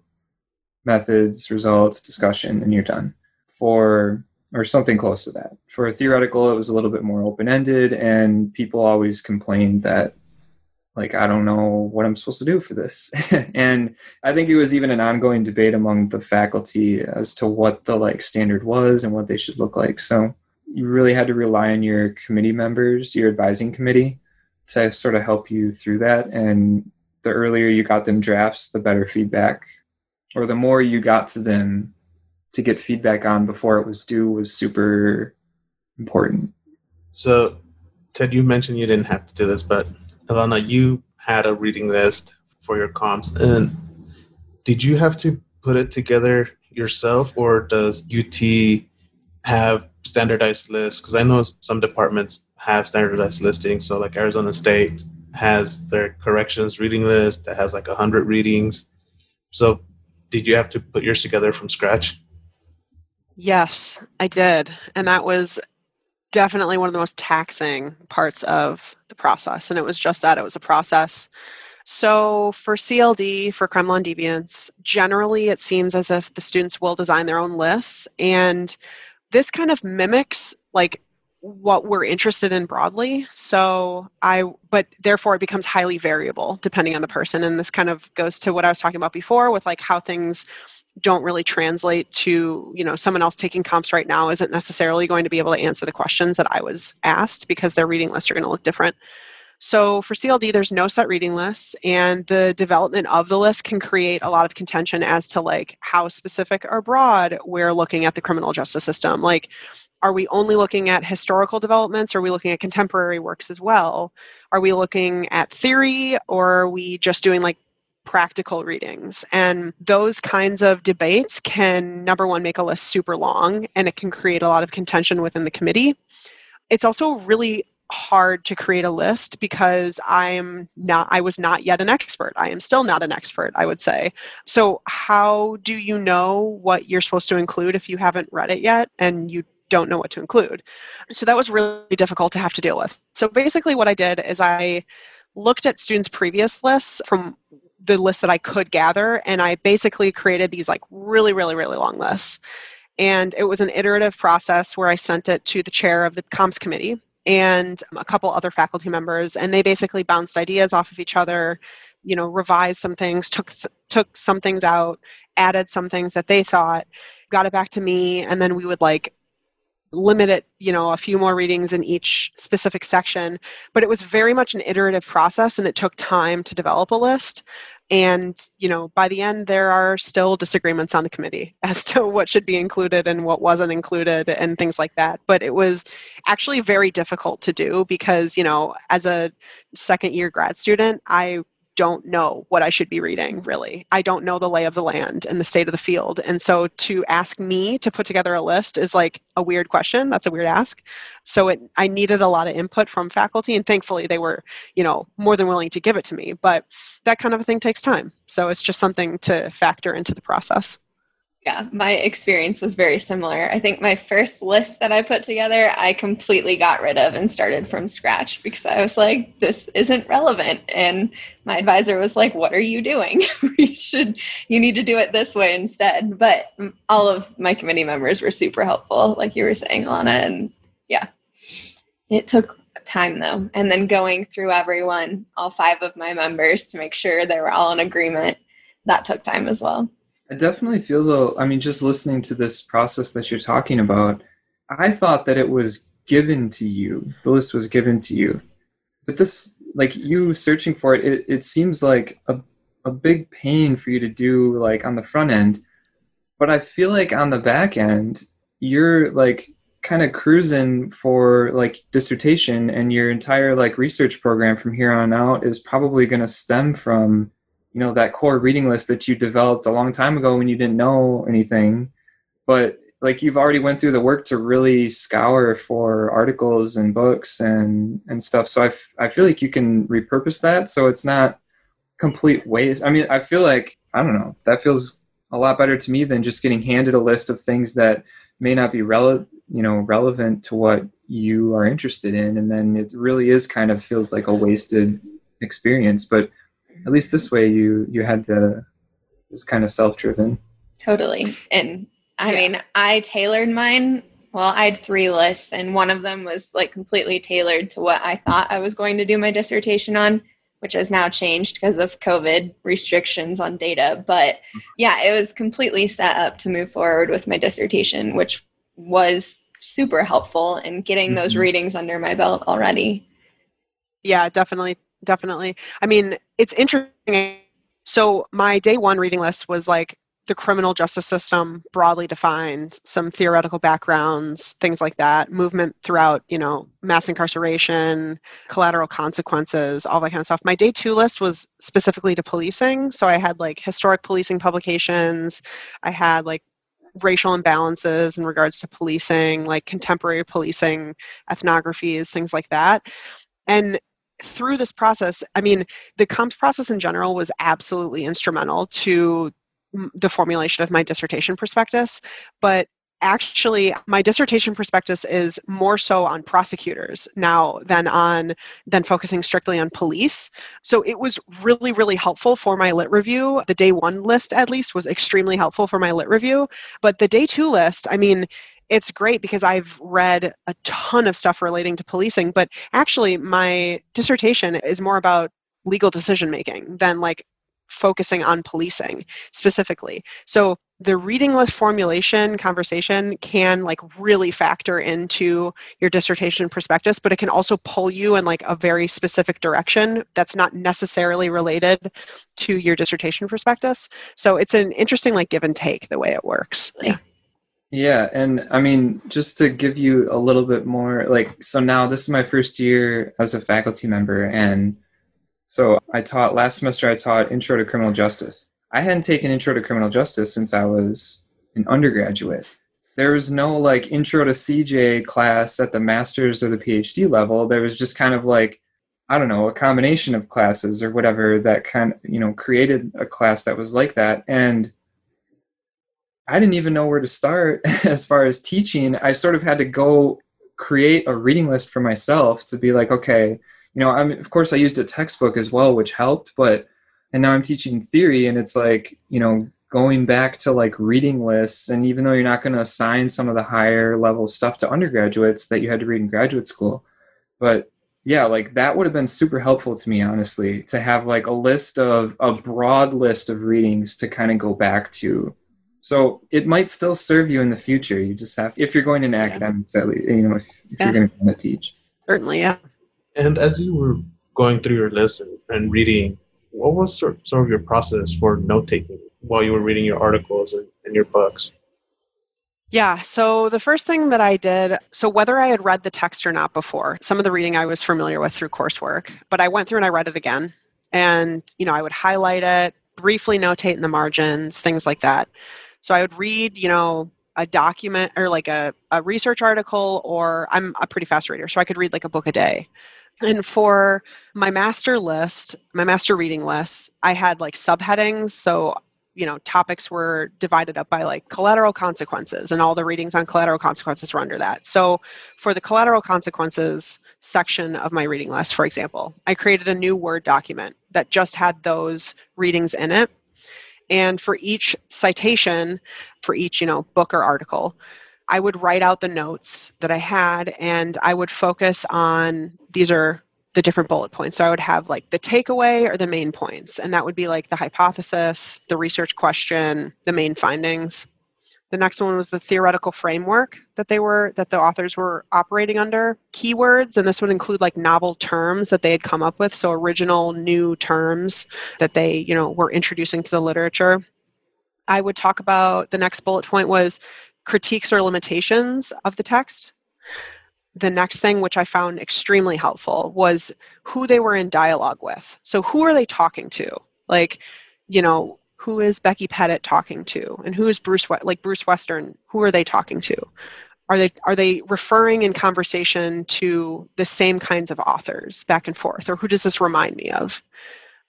methods, results, discussion, and you're done. For or something close to that. For a theoretical, it was a little bit more open ended, and people always complained that, like, I don't know what I'm supposed to do for this. and I think it was even an ongoing debate among the faculty as to what the like standard was and what they should look like. So you really had to rely on your committee members, your advising committee, to sort of help you through that. And the earlier you got them drafts, the better feedback, or the more you got to them to get feedback on before it was due was super important. So, Ted, you mentioned you didn't have to do this, but Ilana, you had a reading list for your comps, and did you have to put it together yourself, or does UT have standardized lists? Because I know some departments have standardized listings. So, like Arizona State has their corrections reading list that has like a hundred readings. So, did you have to put yours together from scratch? Yes, I did. And that was definitely one of the most taxing parts of the process. And it was just that it was a process. So for CLD, for and deviance, generally it seems as if the students will design their own lists. And this kind of mimics like what we're interested in broadly. So I, but therefore it becomes highly variable depending on the person. And this kind of goes to what I was talking about before with like how things don't really translate to you know someone else taking comps right now isn't necessarily going to be able to answer the questions that i was asked because their reading lists are going to look different so for cld there's no set reading lists and the development of the list can create a lot of contention as to like how specific or broad we're looking at the criminal justice system like are we only looking at historical developments are we looking at contemporary works as well are we looking at theory or are we just doing like practical readings. And those kinds of debates can, number one, make a list super long and it can create a lot of contention within the committee. It's also really hard to create a list because I'm not I was not yet an expert. I am still not an expert, I would say. So how do you know what you're supposed to include if you haven't read it yet and you don't know what to include? So that was really difficult to have to deal with. So basically what I did is I looked at students' previous lists from the list that I could gather, and I basically created these like really, really, really long lists. And it was an iterative process where I sent it to the chair of the comps committee and a couple other faculty members, and they basically bounced ideas off of each other, you know, revised some things, took took some things out, added some things that they thought, got it back to me, and then we would like limit it you know a few more readings in each specific section. But it was very much an iterative process and it took time to develop a list and you know by the end there are still disagreements on the committee as to what should be included and what wasn't included and things like that. But it was actually very difficult to do because you know as a second year grad student i don't know what I should be reading, really. I don't know the lay of the land and the state of the field. And so to ask me to put together a list is like a weird question. That's a weird ask. So it, I needed a lot of input from faculty, and thankfully they were, you know, more than willing to give it to me. But that kind of a thing takes time. So it's just something to factor into the process. Yeah, my experience was very similar. I think my first list that I put together, I completely got rid of and started from scratch because I was like, this isn't relevant. And my advisor was like, what are you doing? you should, you need to do it this way instead. But all of my committee members were super helpful, like you were saying, Ilana. And yeah, it took time though. And then going through everyone, all five of my members to make sure they were all in agreement, that took time as well. I definitely feel though, I mean, just listening to this process that you're talking about, I thought that it was given to you. The list was given to you. But this, like you searching for it, it, it seems like a, a big pain for you to do like on the front end. But I feel like on the back end, you're like kind of cruising for like dissertation and your entire like research program from here on out is probably going to stem from you know that core reading list that you developed a long time ago when you didn't know anything. But like you've already went through the work to really scour for articles and books and and stuff. So I, f- I feel like you can repurpose that so it's not complete waste. I mean i feel like i don't know that feels a lot better to me than just getting handed a list of things that may not be relevant you know relevant to what you are interested in. And then it really is kind of feels like a wasted experience. But at least this way you you had the it was kind of self-driven totally and i yeah. mean i tailored mine well i had three lists and one of them was like completely tailored to what i thought i was going to do my dissertation on which has now changed because of covid restrictions on data but yeah it was completely set up to move forward with my dissertation which was super helpful in getting those mm-hmm. readings under my belt already yeah definitely definitely. I mean, it's interesting. So my day one reading list was like the criminal justice system broadly defined, some theoretical backgrounds, things like that, movement throughout, you know, mass incarceration, collateral consequences, all that kind of stuff. My day two list was specifically to policing. So I had like historic policing publications, I had like racial imbalances in regards to policing, like contemporary policing, ethnographies, things like that. And through this process, I mean, the COMPS process in general was absolutely instrumental to the formulation of my dissertation prospectus, but actually my dissertation prospectus is more so on prosecutors now than on than focusing strictly on police. So it was really really helpful for my lit review. The day one list at least was extremely helpful for my lit review. But the day two list i mean it's great because I've read a ton of stuff relating to policing, but actually, my dissertation is more about legal decision making than like focusing on policing specifically. So the reading list formulation conversation can like really factor into your dissertation prospectus, but it can also pull you in like a very specific direction that's not necessarily related to your dissertation prospectus. So it's an interesting like give and take the way it works. Yeah. Yeah, and I mean, just to give you a little bit more, like, so now this is my first year as a faculty member, and so I taught last semester. I taught Intro to Criminal Justice. I hadn't taken Intro to Criminal Justice since I was an undergraduate. There was no like Intro to CJ class at the master's or the PhD level. There was just kind of like I don't know, a combination of classes or whatever that kind of, you know, created a class that was like that. And I didn't even know where to start as far as teaching. I sort of had to go create a reading list for myself to be like, okay, you know, I'm of course I used a textbook as well, which helped, but and now I'm teaching theory and it's like, you know, going back to like reading lists and even though you're not going to assign some of the higher level stuff to undergraduates that you had to read in graduate school, but yeah, like that would have been super helpful to me honestly to have like a list of a broad list of readings to kind of go back to so it might still serve you in the future. You just have, if you're going into yeah. academics, at least, you know, if, if yeah. you're going to teach. Certainly, yeah. And as you were going through your list and, and reading, what was sort, sort of your process for note taking while you were reading your articles and, and your books? Yeah, so the first thing that I did, so whether I had read the text or not before, some of the reading I was familiar with through coursework, but I went through and I read it again. And, you know, I would highlight it, briefly notate in the margins, things like that. So I would read, you know, a document or like a, a research article, or I'm a pretty fast reader, so I could read like a book a day. And for my master list, my master reading list, I had like subheadings. So you know topics were divided up by like collateral consequences and all the readings on collateral consequences were under that so for the collateral consequences section of my reading list for example i created a new word document that just had those readings in it and for each citation for each you know book or article i would write out the notes that i had and i would focus on these are the different bullet points. So I would have like the takeaway or the main points, and that would be like the hypothesis, the research question, the main findings. The next one was the theoretical framework that they were that the authors were operating under. Keywords, and this would include like novel terms that they had come up with, so original new terms that they, you know, were introducing to the literature. I would talk about the next bullet point was critiques or limitations of the text the next thing which i found extremely helpful was who they were in dialogue with so who are they talking to like you know who is becky pettit talking to? And who is bruce like bruce western who are they talking to? Are they are they referring in conversation to the same kinds of authors back and forth? Or who does this remind me of?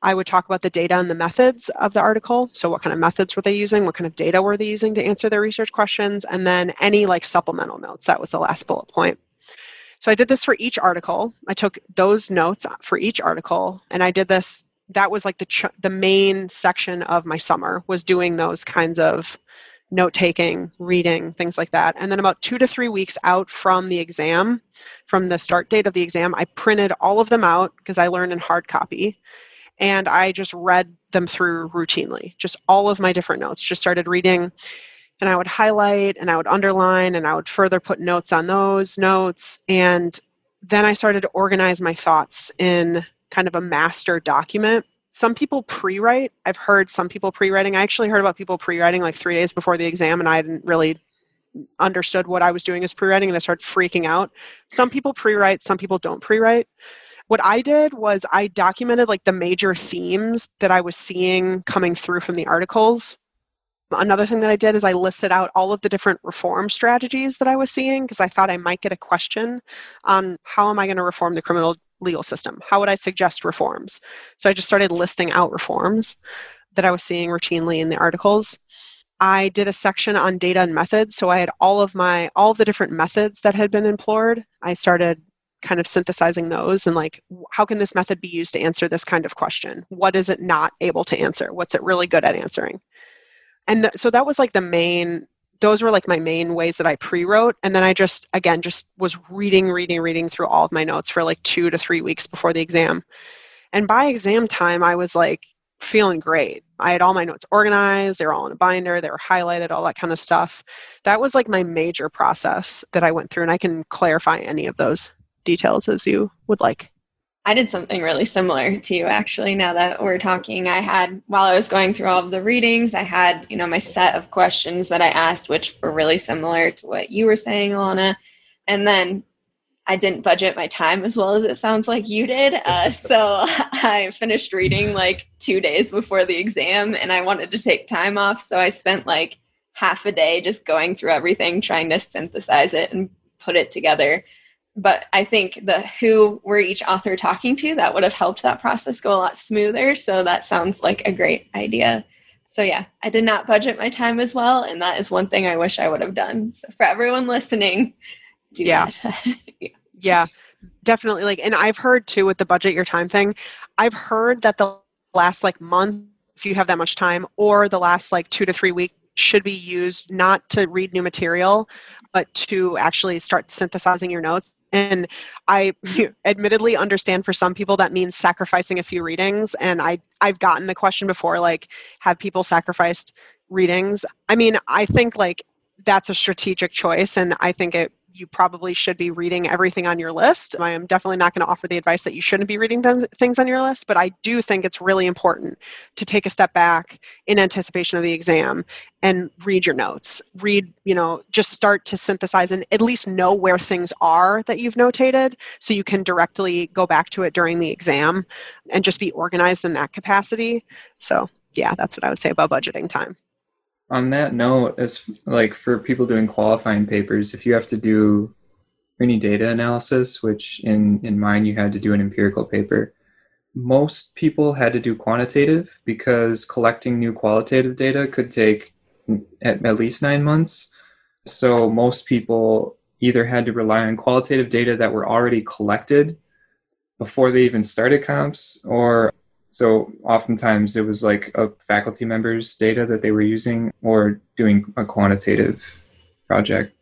I would talk about the data and the methods of the article. So what kind of methods were they using? What kind of data were they using to answer their research questions? And then any like supplemental notes. That was the last bullet point. So I did this for each article. I took those notes for each article and I did this that was like the ch- the main section of my summer was doing those kinds of note taking, reading, things like that. And then about 2 to 3 weeks out from the exam, from the start date of the exam, I printed all of them out because I learned in hard copy and I just read them through routinely. Just all of my different notes. Just started reading and I would highlight and I would underline and I would further put notes on those notes. And then I started to organize my thoughts in kind of a master document. Some people pre write. I've heard some people pre writing. I actually heard about people pre writing like three days before the exam, and I didn't really understood what I was doing as pre writing and I started freaking out. Some people pre write, some people don't pre write. What I did was I documented like the major themes that I was seeing coming through from the articles Another thing that I did is I listed out all of the different reform strategies that I was seeing because I thought I might get a question on how am I going to reform the criminal legal system? How would I suggest reforms? So I just started listing out reforms that I was seeing routinely in the articles. I did a section on data and methods, so I had all of my all the different methods that had been employed. I started kind of synthesizing those and like how can this method be used to answer this kind of question? What is it not able to answer? What's it really good at answering? and th- so that was like the main those were like my main ways that I pre-wrote and then I just again just was reading reading reading through all of my notes for like 2 to 3 weeks before the exam. And by exam time I was like feeling great. I had all my notes organized, they were all in a binder, they were highlighted, all that kind of stuff. That was like my major process that I went through and I can clarify any of those details as you would like. I did something really similar to you actually now that we're talking. I had while I was going through all of the readings, I had, you know, my set of questions that I asked which were really similar to what you were saying, Ilana. And then I didn't budget my time as well as it sounds like you did. Uh, so I finished reading like two days before the exam and I wanted to take time off. So I spent like half a day just going through everything, trying to synthesize it and put it together but I think the who were each author talking to that would have helped that process go a lot smoother. So that sounds like a great idea. So yeah, I did not budget my time as well, and that is one thing I wish I would have done. So for everyone listening, do yeah. yeah. yeah, definitely. Like, and I've heard too with the budget your time thing. I've heard that the last like month, if you have that much time, or the last like two to three weeks should be used not to read new material, but to actually start synthesizing your notes. And I admittedly understand for some people that means sacrificing a few readings. And I, I've gotten the question before like, have people sacrificed readings? I mean, I think like that's a strategic choice. And I think it you probably should be reading everything on your list. I am definitely not going to offer the advice that you shouldn't be reading th- things on your list, but I do think it's really important to take a step back in anticipation of the exam and read your notes. Read, you know, just start to synthesize and at least know where things are that you've notated so you can directly go back to it during the exam and just be organized in that capacity. So, yeah, that's what I would say about budgeting time on that note, as like for people doing qualifying papers, if you have to do any data analysis, which in in mine you had to do an empirical paper, most people had to do quantitative because collecting new qualitative data could take at, at least nine months. So most people either had to rely on qualitative data that were already collected before they even started comps, or so oftentimes it was like a faculty member's data that they were using or doing a quantitative project.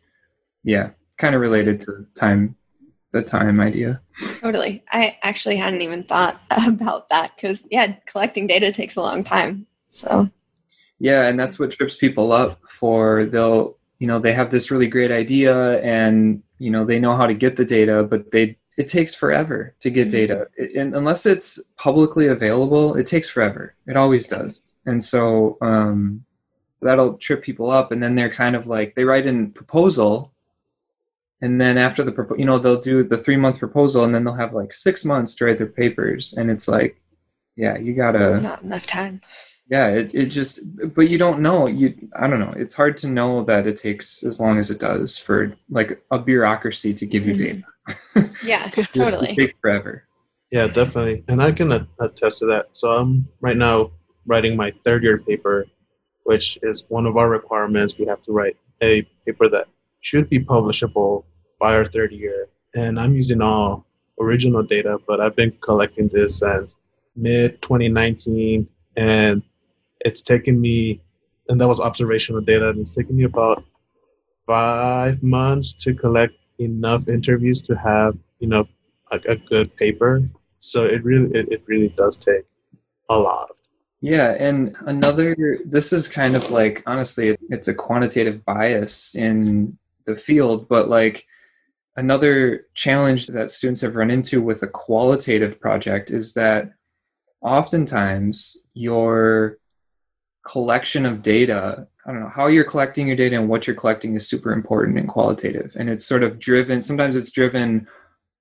Yeah, kind of related to time the time idea. Totally. I actually hadn't even thought about that because, yeah, collecting data takes a long time. So, yeah, and that's what trips people up for. They'll, you know, they have this really great idea and, you know, they know how to get the data, but they, it takes forever to get mm-hmm. data. It, and unless it's publicly available, it takes forever. It always does. And so, um, that'll trip people up. And then they're kind of like, they write in proposal and then after the you know they'll do the three month proposal and then they'll have like six months to write their papers and it's like yeah you gotta not enough time yeah it, it just but you don't know you i don't know it's hard to know that it takes as long as it does for like a bureaucracy to give you mm-hmm. data yeah totally. it takes forever. Yeah definitely. And i can attest to that. So i'm right now writing my third year paper which is one of our requirements. We have to write a paper that should be publishable by our third year. And I'm using all original data, but I've been collecting this since mid 2019, and it's taken me, and that was observational data, and it's taken me about five months to collect enough interviews to have, you know, a, a good paper. So it really, it, it really does take a lot yeah, and another, this is kind of like, honestly, it's a quantitative bias in the field, but like another challenge that students have run into with a qualitative project is that oftentimes your collection of data i don't know how you're collecting your data and what you're collecting is super important and qualitative and it's sort of driven sometimes it's driven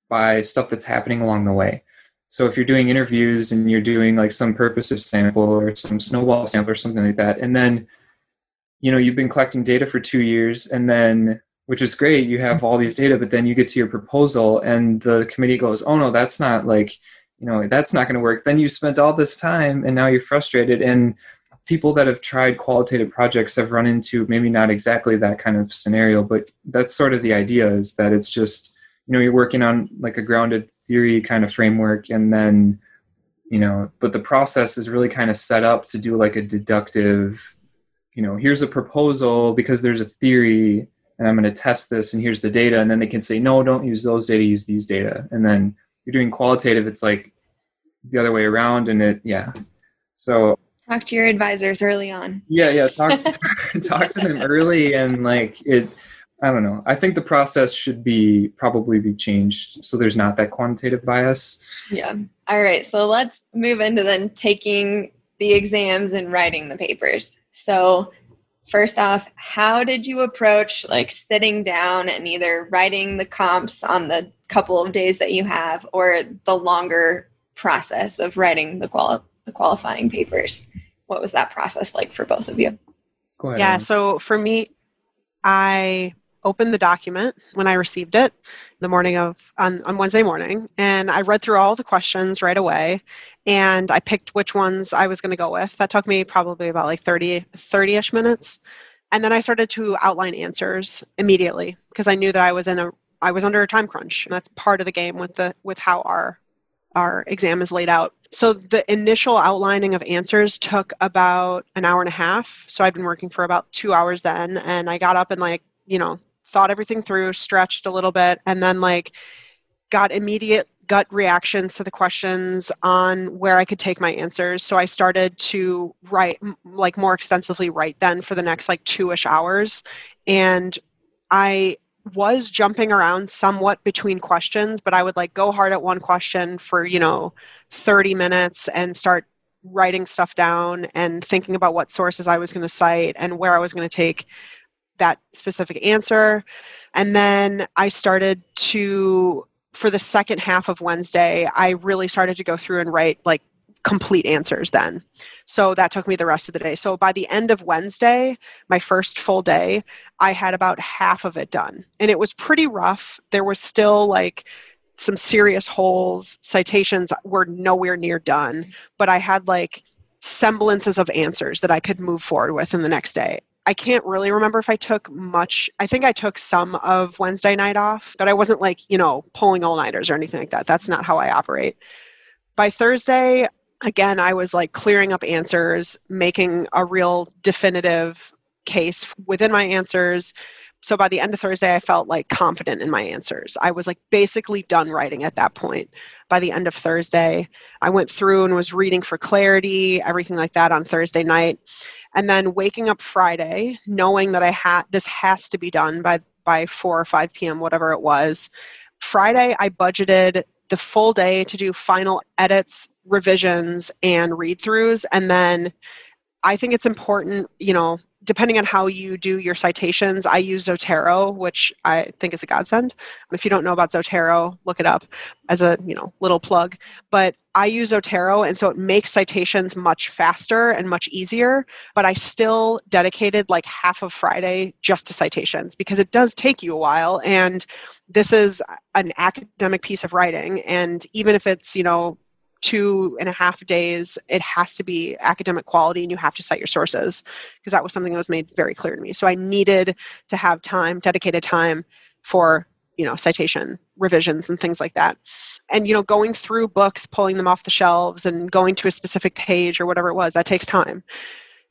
by stuff that's happening along the way so if you're doing interviews and you're doing like some purposive sample or some snowball sample or something like that and then you know you've been collecting data for two years and then which is great. You have all these data, but then you get to your proposal and the committee goes, oh no, that's not like, you know, that's not going to work. Then you spent all this time and now you're frustrated. And people that have tried qualitative projects have run into maybe not exactly that kind of scenario, but that's sort of the idea is that it's just, you know, you're working on like a grounded theory kind of framework and then, you know, but the process is really kind of set up to do like a deductive, you know, here's a proposal because there's a theory and I'm going to test this and here's the data. And then they can say, no, don't use those data, use these data. And then you're doing qualitative, it's like the other way around. And it, yeah. So talk to your advisors early on. Yeah. Yeah. Talk, talk to them early. And like it, I don't know. I think the process should be probably be changed so there's not that quantitative bias. Yeah. All right. So let's move into then taking the exams and writing the papers. So first off how did you approach like sitting down and either writing the comps on the couple of days that you have or the longer process of writing the, quali- the qualifying papers what was that process like for both of you Go ahead, yeah so for me i opened the document when I received it the morning of on, on Wednesday morning and I read through all the questions right away and I picked which ones I was going to go with. That took me probably about like 30 30ish minutes. And then I started to outline answers immediately because I knew that I was in a I was under a time crunch and that's part of the game with the with how our our exam is laid out. So the initial outlining of answers took about an hour and a half. So I'd been working for about 2 hours then and I got up and like, you know, thought everything through, stretched a little bit, and then like got immediate gut reactions to the questions on where I could take my answers. So I started to write, like more extensively, write then for the next like two ish hours. And I was jumping around somewhat between questions, but I would like go hard at one question for, you know, 30 minutes and start writing stuff down and thinking about what sources I was going to cite and where I was going to take that specific answer. And then I started to, for the second half of Wednesday, I really started to go through and write like complete answers then. So that took me the rest of the day. So by the end of Wednesday, my first full day, I had about half of it done. And it was pretty rough. There was still like some serious holes. Citations were nowhere near done, but I had like semblances of answers that I could move forward with in the next day. I can't really remember if I took much. I think I took some of Wednesday night off, but I wasn't like, you know, pulling all nighters or anything like that. That's not how I operate. By Thursday, again, I was like clearing up answers, making a real definitive case within my answers. So by the end of Thursday, I felt like confident in my answers. I was like basically done writing at that point. By the end of Thursday, I went through and was reading for clarity, everything like that on Thursday night. And then waking up Friday, knowing that I had this has to be done by by 4 or 5 p.m., whatever it was. Friday, I budgeted the full day to do final edits, revisions, and read throughs. And then I think it's important, you know, depending on how you do your citations, I use Zotero, which I think is a godsend. If you don't know about Zotero, look it up as a you know little plug. But I use Zotero, and so it makes citations much faster and much easier. But I still dedicated like half of Friday just to citations because it does take you a while, and this is an academic piece of writing. And even if it's you know two and a half days it has to be academic quality and you have to cite your sources because that was something that was made very clear to me. So i needed to have time dedicated time for you know citation revisions and things like that. And you know going through books pulling them off the shelves and going to a specific page or whatever it was that takes time.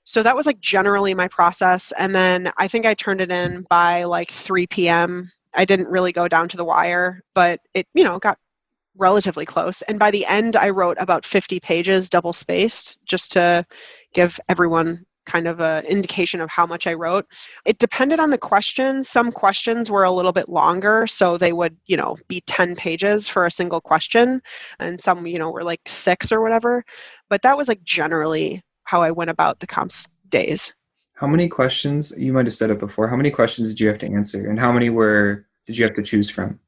So that was like generally my process. And then i think i turned it in by like 3 p.m i didn't really go down to the wire but it you know got relatively close. And by the end, I wrote about 50 pages double spaced just to give everyone kind of an indication of how much I wrote. It depended on the question. Some questions were a little bit longer, so they would, you know, be 10 pages for a single question, and some, you know, were like six or whatever. But that was like generally how I went about the comps days. How many questions, you might have said it before, how many questions did you have to answer, and how many were did you have to choose from?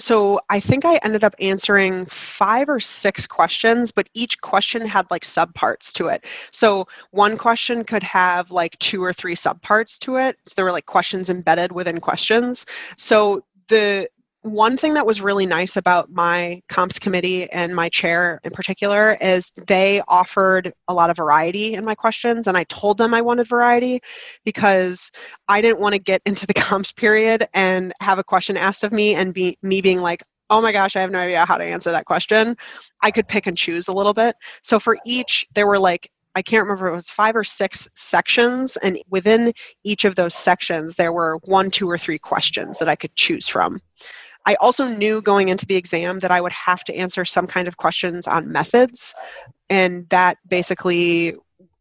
So I think I ended up answering five or six questions, but each question had like subparts to it. So one question could have like two or three subparts to it. So there were like questions embedded within questions. So the one thing that was really nice about my comps committee and my chair in particular is they offered a lot of variety in my questions and i told them i wanted variety because i didn't want to get into the comps period and have a question asked of me and be me being like oh my gosh i have no idea how to answer that question i could pick and choose a little bit so for each there were like I can't remember, it was five or six sections. And within each of those sections, there were one, two, or three questions that I could choose from. I also knew going into the exam that I would have to answer some kind of questions on methods. And that basically,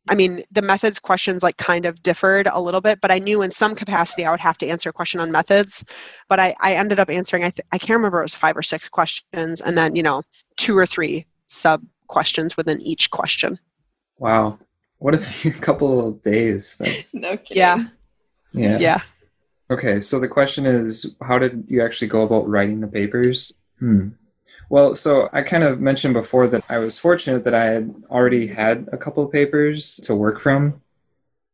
I mean, the methods questions like kind of differed a little bit, but I knew in some capacity I would have to answer a question on methods. But I, I ended up answering, I, th- I can't remember, it was five or six questions, and then, you know, two or three sub questions within each question. Wow. What a few couple of days. That's no kidding. Yeah. Yeah. Yeah. Okay, so the question is, how did you actually go about writing the papers? Hmm. Well, so I kind of mentioned before that I was fortunate that I had already had a couple of papers to work from,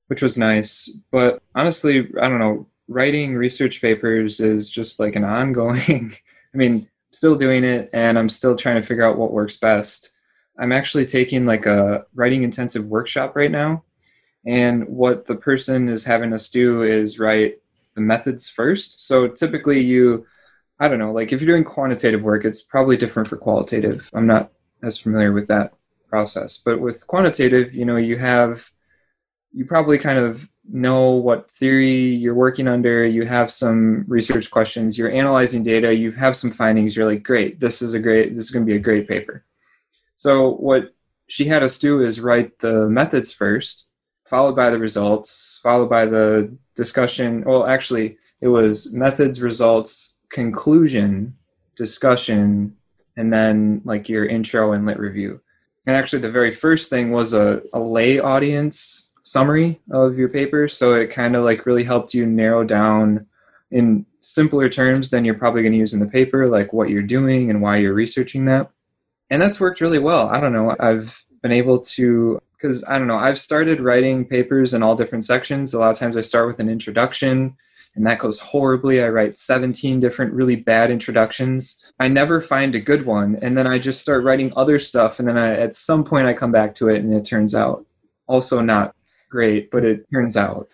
which was nice. But honestly, I don't know, writing research papers is just like an ongoing, I mean, still doing it and I'm still trying to figure out what works best. I'm actually taking like a writing intensive workshop right now. And what the person is having us do is write the methods first. So typically you, I don't know, like if you're doing quantitative work, it's probably different for qualitative. I'm not as familiar with that process. But with quantitative, you know, you have, you probably kind of know what theory you're working under. You have some research questions. You're analyzing data. You have some findings. You're like, great, this is a great, this is going to be a great paper. So what she had us do is write the methods first, followed by the results, followed by the discussion. Well, actually, it was methods, results, conclusion, discussion, and then like your intro and lit review. And actually, the very first thing was a, a lay audience summary of your paper. So it kind of like really helped you narrow down in simpler terms than you're probably going to use in the paper, like what you're doing and why you're researching that. And that's worked really well. I don't know. I've been able to because I don't know, I've started writing papers in all different sections. A lot of times I start with an introduction and that goes horribly. I write 17 different really bad introductions. I never find a good one, and then I just start writing other stuff, and then I, at some point I come back to it, and it turns out also not great, but it turns out.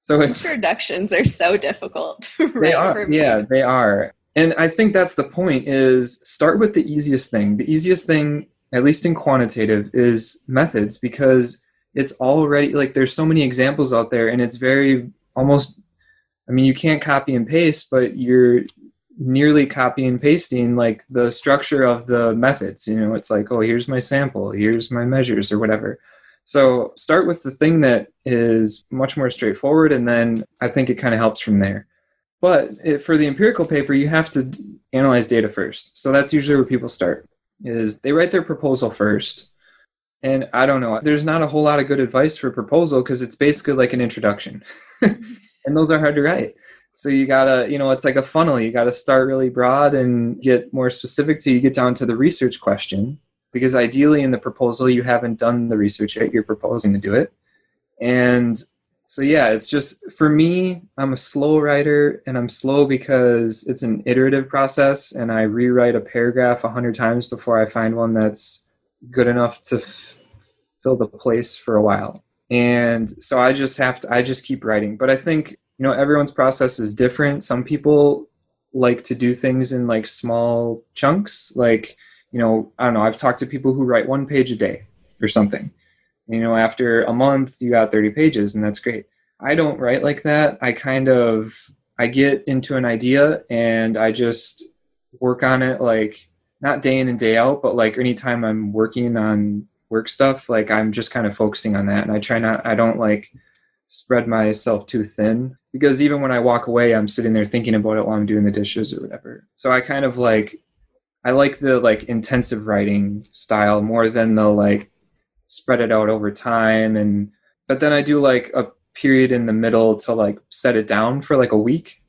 So it's introductions are so difficult. Right they are, yeah, they are, and I think that's the point: is start with the easiest thing. The easiest thing, at least in quantitative, is methods because it's already like there's so many examples out there, and it's very almost I mean, you can't copy and paste, but you're nearly copy and pasting like the structure of the methods. You know, it's like, oh, here's my sample, here's my measures, or whatever. So start with the thing that is much more straightforward, and then I think it kind of helps from there. But for the empirical paper, you have to analyze data first. So that's usually where people start. Is they write their proposal first, and I don't know. There's not a whole lot of good advice for proposal because it's basically like an introduction. and those are hard to write. So you gotta, you know, it's like a funnel. You gotta start really broad and get more specific till you get down to the research question. Because ideally, in the proposal, you haven't done the research yet. You're proposing to do it, and so yeah, it's just for me. I'm a slow writer, and I'm slow because it's an iterative process, and I rewrite a paragraph a hundred times before I find one that's good enough to f- fill the place for a while. And so i just have to i just keep writing. But i think you know everyone's process is different. Some people like to do things in like small chunks. Like you know i don't know i've talked to people who write one page a day or something you know after a month you got 30 pages and that's great i don't write like that i kind of i get into an idea and i just work on it like not day in and day out but like anytime i'm working on work stuff, like I'm just kind of focusing on that. And I try not, I don't like spread myself too thin because even when I walk away, I'm sitting there thinking about it while I'm doing the dishes or whatever. So I kind of like, I like the like intensive writing style more than the like spread it out over time. And, but then I do like a period in the middle to like set it down for like a week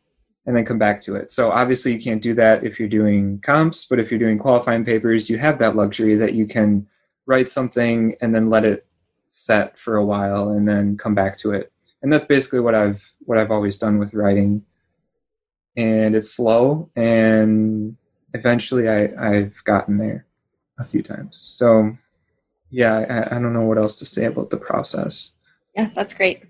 and then come back to it. So obviously you can't do that if you're doing comps, but if you're doing qualifying papers, you have that luxury that you can write something and then let it set for a while and then come back to it. And that's basically what I've what I've always done with writing. And it's slow and eventually I, I've gotten there a few times. So yeah, I, I don't know what else to say about the process. Yeah, that's great.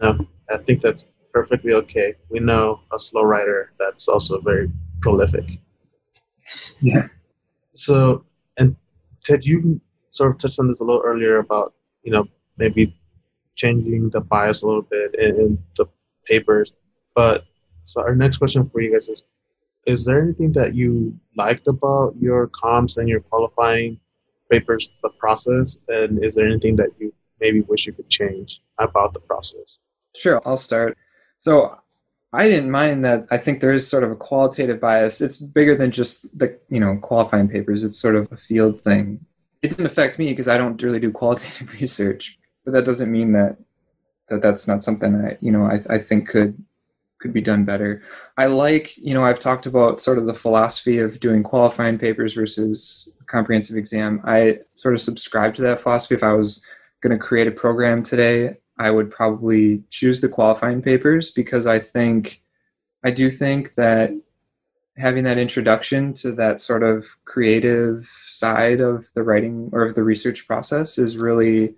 No, I think that's perfectly okay. We know a slow writer that's also very prolific. Yeah. So, and Ted, you sort of touched on this a little earlier about you know maybe changing the bias a little bit in, in the papers. But so our next question for you guys is: Is there anything that you liked about your comps and your qualifying papers, the process, and is there anything that you maybe wish you could change about the process? Sure, I'll start. So I didn't mind that. I think there is sort of a qualitative bias. It's bigger than just the you know qualifying papers. It's sort of a field thing it didn't affect me because I don't really do qualitative research, but that doesn't mean that that that's not something I you know I I think could could be done better. I like you know I've talked about sort of the philosophy of doing qualifying papers versus comprehensive exam. I sort of subscribe to that philosophy. If I was going to create a program today, I would probably choose the qualifying papers because I think I do think that having that introduction to that sort of creative side of the writing or of the research process is really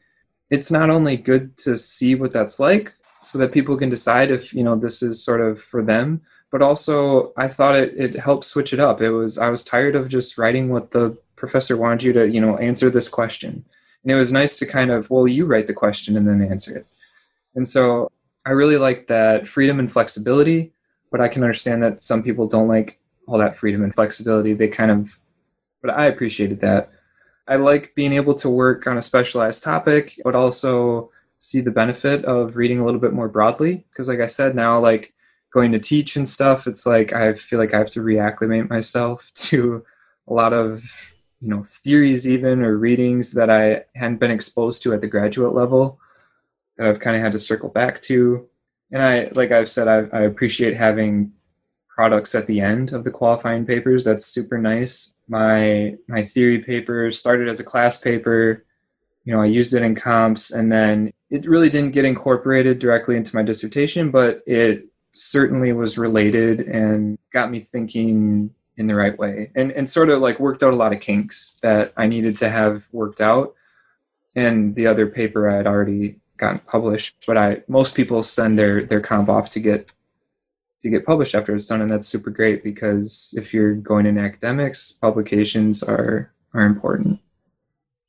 it's not only good to see what that's like so that people can decide if you know this is sort of for them but also i thought it, it helped switch it up it was i was tired of just writing what the professor wanted you to you know answer this question and it was nice to kind of well you write the question and then answer it and so i really like that freedom and flexibility but i can understand that some people don't like all that freedom and flexibility. They kind of, but I appreciated that. I like being able to work on a specialized topic, but also see the benefit of reading a little bit more broadly. Because, like I said, now, like going to teach and stuff, it's like I feel like I have to reacclimate myself to a lot of, you know, theories, even or readings that I hadn't been exposed to at the graduate level that I've kind of had to circle back to. And I, like I've said, I, I appreciate having products at the end of the qualifying papers. That's super nice. My my theory paper started as a class paper. You know, I used it in comps, and then it really didn't get incorporated directly into my dissertation, but it certainly was related and got me thinking in the right way and and sort of like worked out a lot of kinks that I needed to have worked out and the other paper I had already gotten published but I most people send their their comp off to get to get published after it's done and that's super great because if you're going in academics publications are are important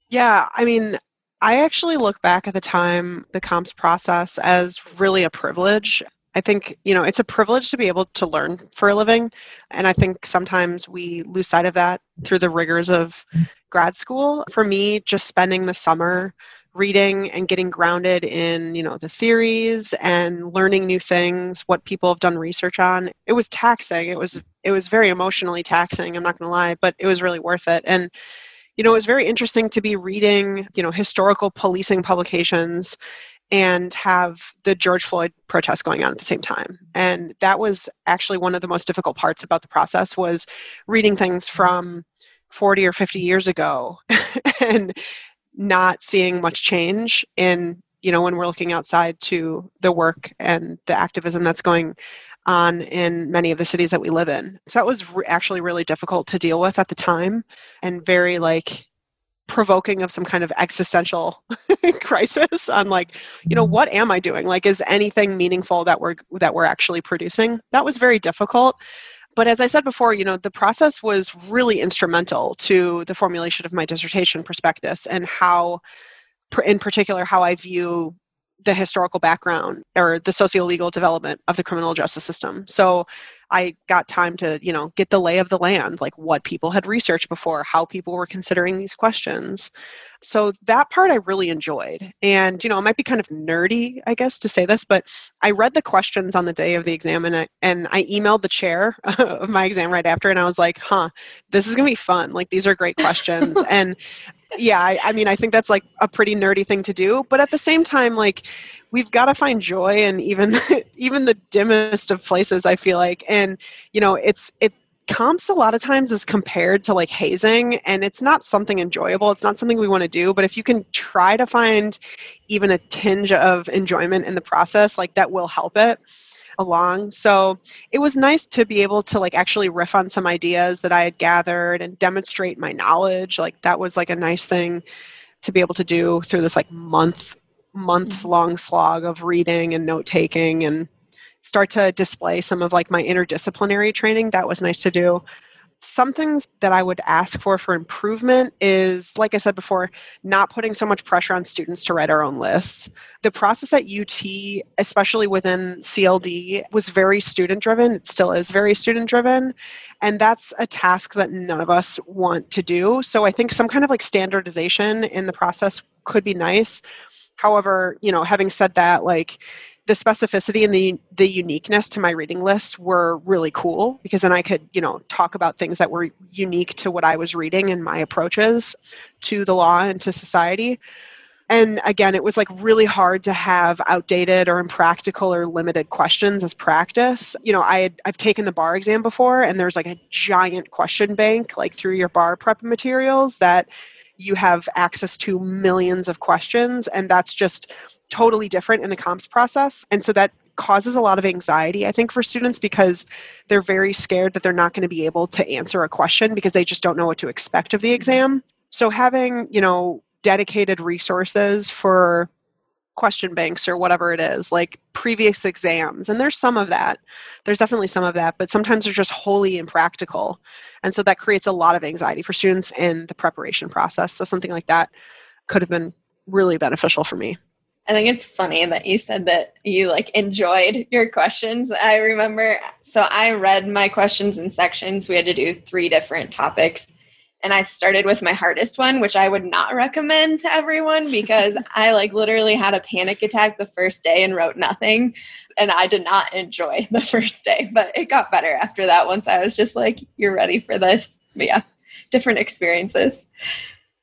yeah I mean I actually look back at the time the comps process as really a privilege I think, you know, it's a privilege to be able to learn for a living. And I think sometimes we lose sight of that through the rigors of grad school. For me, just spending the summer reading and getting grounded in, you know, the theories and learning new things, what people have done research on, it was taxing. It was it was very emotionally taxing, I'm not going to lie, but it was really worth it. And you know, it was very interesting to be reading, you know, historical policing publications and have the George Floyd protests going on at the same time. And that was actually one of the most difficult parts about the process was reading things from 40 or 50 years ago and not seeing much change in you know when we're looking outside to the work and the activism that's going on in many of the cities that we live in. So that was re- actually really difficult to deal with at the time and very like provoking of some kind of existential crisis on like you know mm-hmm. what am i doing? Like is anything meaningful that we're that we're actually producing? That was very difficult. But as i said before you know the process was really instrumental to the formulation of my dissertation prospectus and how in particular how i view the historical background or the socio-legal development of the criminal justice system so I got time to, you know, get the lay of the land, like what people had researched before, how people were considering these questions. So that part I really enjoyed. And, you know, it might be kind of nerdy, I guess, to say this, but I read the questions on the day of the exam and I, and I emailed the chair of my exam right after and I was like, huh, this is going to be fun. Like, these are great questions. and yeah, I, I mean, I think that's like a pretty nerdy thing to do. But at the same time, like, we've got to find joy in even even the dimmest of places i feel like and you know it's it comps a lot of times is compared to like hazing and it's not something enjoyable it's not something we want to do but if you can try to find even a tinge of enjoyment in the process like that will help it along. So it was nice to be able to like actually riff on some ideas that i had gathered and demonstrate my knowledge. Like that was like a nice thing to be able to do through this like month months mm-hmm. long slog of reading and note taking and start to display some of like my interdisciplinary training. That was nice to do some things that i would ask for for improvement is like i said before not putting so much pressure on students to write our own lists. The process at ut especially within cld was very student driven it still is very student driven and that's a task that none of us want to do. So i think some kind of like standardization in the process could be nice. However, you know, having said that, like the specificity and the the uniqueness to my reading list were really cool because then I could, you know, talk about things that were unique to what I was reading and my approaches to the law and to society. And again, it was like really hard to have outdated or impractical or limited questions as practice. You know, I had I've taken the bar exam before and there's like a giant question bank like through your bar prep materials that you have access to millions of questions and that's just totally different in the comps process and so that causes a lot of anxiety i think for students because they're very scared that they're not going to be able to answer a question because they just don't know what to expect of the exam so having you know dedicated resources for question banks or whatever it is, like previous exams. And there's some of that. There's definitely some of that, but sometimes they're just wholly impractical. And so that creates a lot of anxiety for students in the preparation process. So something like that could have been really beneficial for me. I think it's funny that you said that you like enjoyed your questions. I remember so I read my questions in sections. We had to do three different topics and I started with my hardest one, which I would not recommend to everyone because I like literally had a panic attack the first day and wrote nothing. And I did not enjoy the first day, but it got better after that once I was just like, you're ready for this. But yeah, different experiences.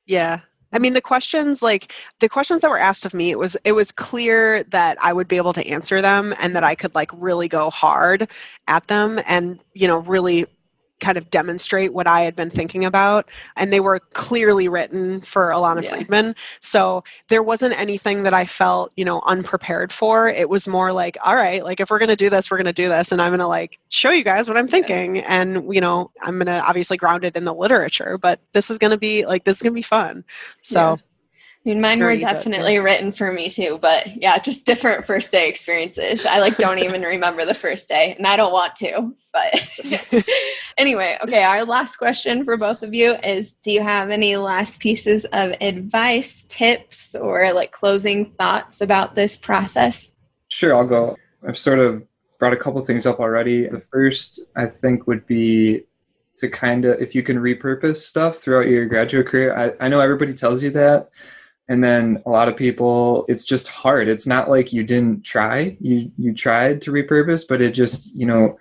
Yeah. I mean the questions like the questions that were asked of me it was it was clear that I would be able to answer them and that I could like really go hard at them and you know really kind of demonstrate what I had been thinking about. And they were clearly written for Ilana Yeah. Friedman. So there wasn't anything that I felt, you know, unprepared for. It was more like, all right, like if we're going to do this, we're going to do this. And I'm going to like show you guys what I'm thinking. And, you know, I'm going to obviously ground it in the literature, but this is going to be like, this is going to be fun. So. Yeah. I mean, mine were Very good, definitely written for me too, but yeah, just different first day experiences. I like don't even remember the first day, and I don't want to. But anyway, okay, our last question for both of you is do you have any last pieces of advice, tips, or like closing thoughts about this process? Sure, I'll go. I've sort of brought a couple things up already. The first, I think, would be to kind of, if you can repurpose stuff throughout your graduate career. I, I know everybody tells you that. And then a lot of people, it's just hard. It's not like you didn't try. You you tried to repurpose, but it just, you know,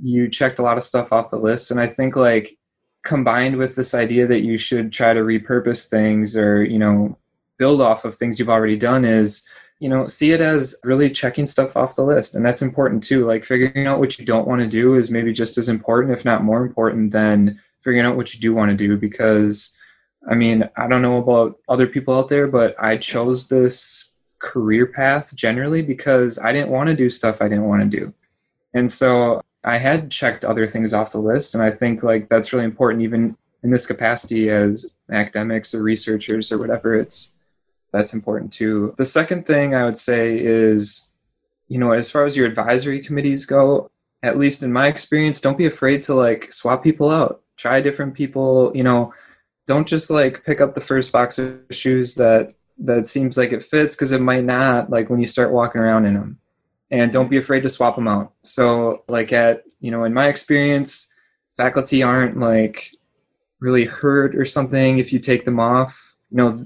you checked a lot of stuff off the list. And I think like combined with this idea that you should try to repurpose things or, you know, build off of things you've already done is you know see it as really checking stuff off the list. And that's important too. Like figuring out what you don't want to do is maybe just as important if not more important than figuring out what you do want to do. Because i mean i don't know about other people out there but i chose this career path generally because i didn't want to do stuff i didn't want to do. And so i had checked other things off the list and i think like that's really important even in this capacity as academics or researchers or whatever it's that's important too. The second thing I would say is, you know, as far as your advisory committees go, at least in my experience, don't be afraid to like swap people out. Try different people, you know, don't just like pick up the first box of shoes that that seems like it fits because it might not like when you start walking around in them. And don't mm-hmm. be afraid to swap them out. So like at, you know, in my experience, faculty aren't like really hurt or something if you take them off. You know,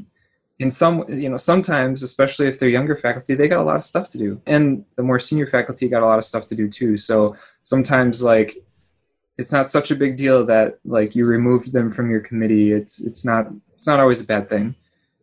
in some you know sometimes especially if they're younger faculty they got a lot of stuff to do. And the more senior faculty got a lot of stuff to do too. So sometimes like it's not such a big deal that like you removed them from your committee. It's it's not it's not always a bad thing.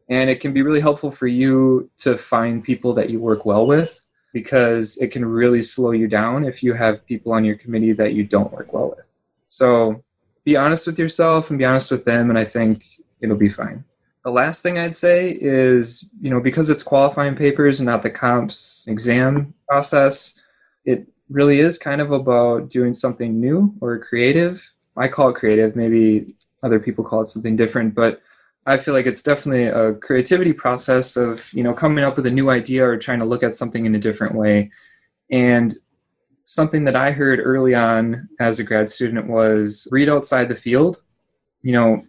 And it can be really helpful for you to find people that you work well with because it can really slow you down if you have people on your committee that you don't work well with so be honest with yourself and be honest with them and i think it'll be fine the last thing I'd say is, you know, because it's qualifying papers and not the comps exam process, it really is kind of about doing something new or creative. I call it creative, maybe other people call it something different, but I feel like it's definitely a creativity process of, you know, coming up with a new idea or trying to look at something in a different way. And something that I heard early on as a grad student was read outside the field. You know,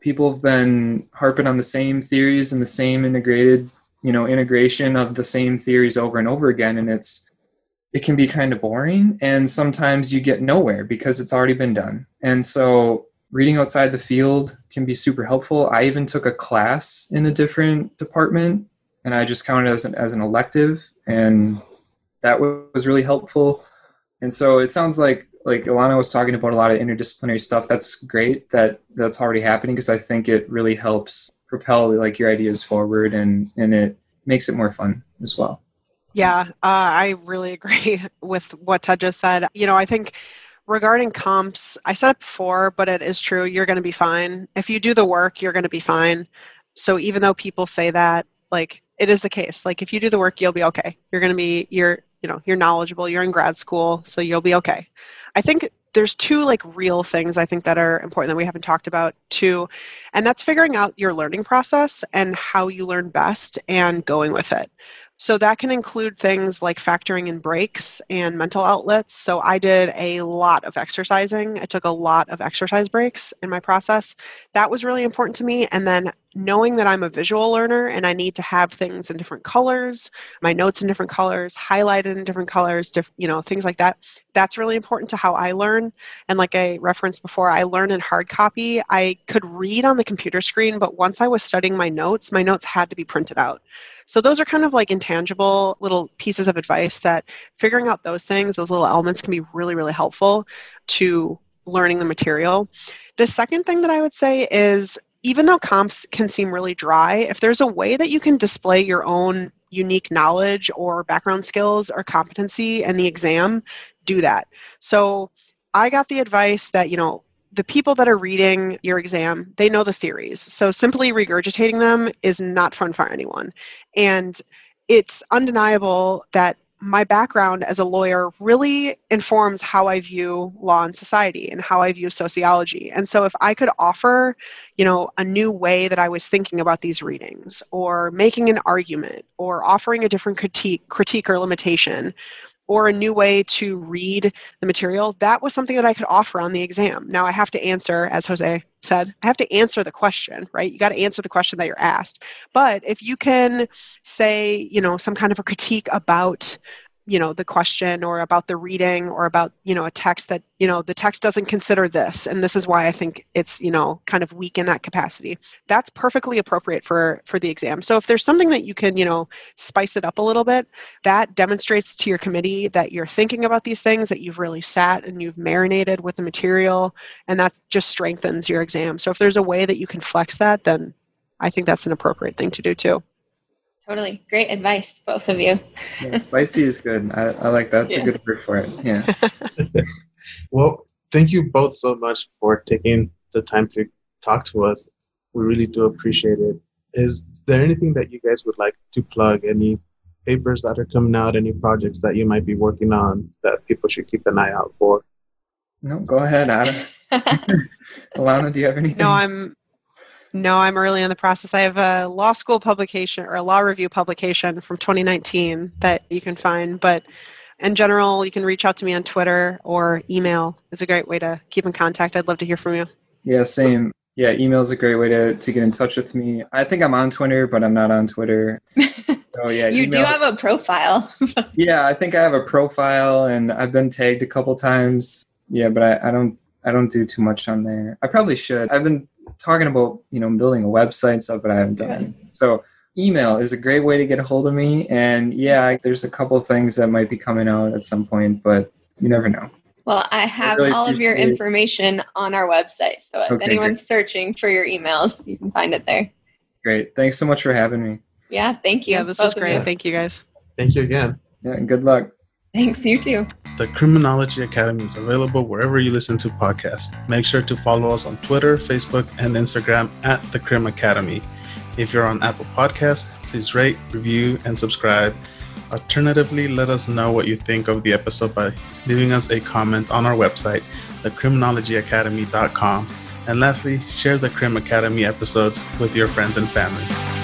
people have been harping on the same theories and the same integrated you know integration of the same theories over and over again and it's it can be kind of boring and sometimes you get nowhere because it's already been done and so reading outside the field can be super helpful i even took a class in a different department and i just counted as an, as an elective and that was really helpful and so it sounds like like Ilana was talking about a lot of interdisciplinary stuff. That's great that that's already happening because I think it really helps propel like your ideas forward and and it makes it more fun as well. Yeah, uh, I really agree with what Ted just said. You know, I think regarding comps, I said it before, but it is true. You're going to be fine. If you do the work, you're going to be fine. So even though people say that, like, it is the case. Like, if you do the work, you'll be okay. You're going to be, you're, you know, you're knowledgeable. You're in grad school, so you'll be okay. I think there's two like real things I think that are important that we haven't talked about too, and that's figuring out your learning process and how you learn best and going with it. So that can include things like factoring in breaks and mental outlets. So I did a lot of exercising. I took a lot of exercise breaks in my process. That was really important to me. And then knowing that I'm a visual learner and I need to have things in different colors, my notes in different colors, highlighted in different colors, diff- you know, things like that. That's really important to how I learn. And like I referenced before, I learn in hard copy. I could read on the computer screen, but once I was studying my notes, my notes had to be printed out. So those are kind of like intangible little pieces of advice that figuring out those things, those little elements can be really, really helpful to learning the material. The second thing that I would say is even though comps can seem really dry, if there's a way that you can display your own unique knowledge or background skills or competency in the exam, do that. So I got the advice that, you know, the people that are reading your exam, they know the theories. So simply regurgitating them is not fun for anyone. And it's undeniable that my background as a lawyer really informs how I view law and society and how I view sociology. And so if I could offer, you know, a new way that I was thinking about these readings or making an argument or offering a different critique critique or limitation, or a new way to read the material, that was something that I could offer on the exam. Now I have to answer, as Jose said, I have to answer the question, right? You got to answer the question that you're asked. But if you can say, you know, some kind of a critique about you know the question or about the reading or about you know a text that you know the text doesn't consider this and this is why i think it's you know kind of weak in that capacity. That's perfectly appropriate for for the exam. So if there's something that you can you know spice it up a little bit that demonstrates to your committee that you're thinking about these things that you've really sat and you've marinated with the material and that just strengthens your exam. So if there's a way that you can flex that then i think that's an appropriate thing to do too Totally. Great advice, both of you. Yeah, spicy is good. I, I like that. That's Yeah. a good word for it. Yeah. Well, thank you both so much for taking the time to talk to us. We really do appreciate it. Is there anything that you guys would like to plug? Any papers that are coming out? Any projects that you might be working on that people should keep an eye out for? No, go ahead, Adam. Ilana, do you have anything? No, I'm no, I'm early in the process. I have a law school publication or a law review publication from 2019 that you can find, but in general, you can reach out to me on Twitter or email is a great way to keep in contact. I'd love to hear from you. Yeah, same. Yeah, email is a great way to, to get in touch with me. I think I'm on Twitter, but I'm not on Twitter. So yeah, you do have a profile. Yeah, I think I have a profile, and I've been tagged a couple times. Yeah, but I, I don't I don't do too much on there. I probably should. I've been talking about you know building a website and stuff, that I haven't done it. So email is a great way to get a hold of me, and yeah, there's a couple things that might be coming out at some point, but you never know. Well, I have really all of your appreciate it. information on our website. So if Okay, anyone's searching for your emails, you can find it there. Great. Thanks so much for having me. Yeah, thank you. Yeah, this both is great. you. Thank you guys. Thank you again. Yeah, and good luck. Thanks, you too. The Criminology Academy is available wherever you listen to podcasts. Make sure to follow us on Twitter, Facebook, and Instagram at The Crim Academy. If you're on Apple Podcasts, please rate, review, and subscribe. Alternatively, let us know what you think of the episode by leaving us a comment on our website, thecriminologyacademy.com. And lastly, share the Crim Academy episodes with your friends and family.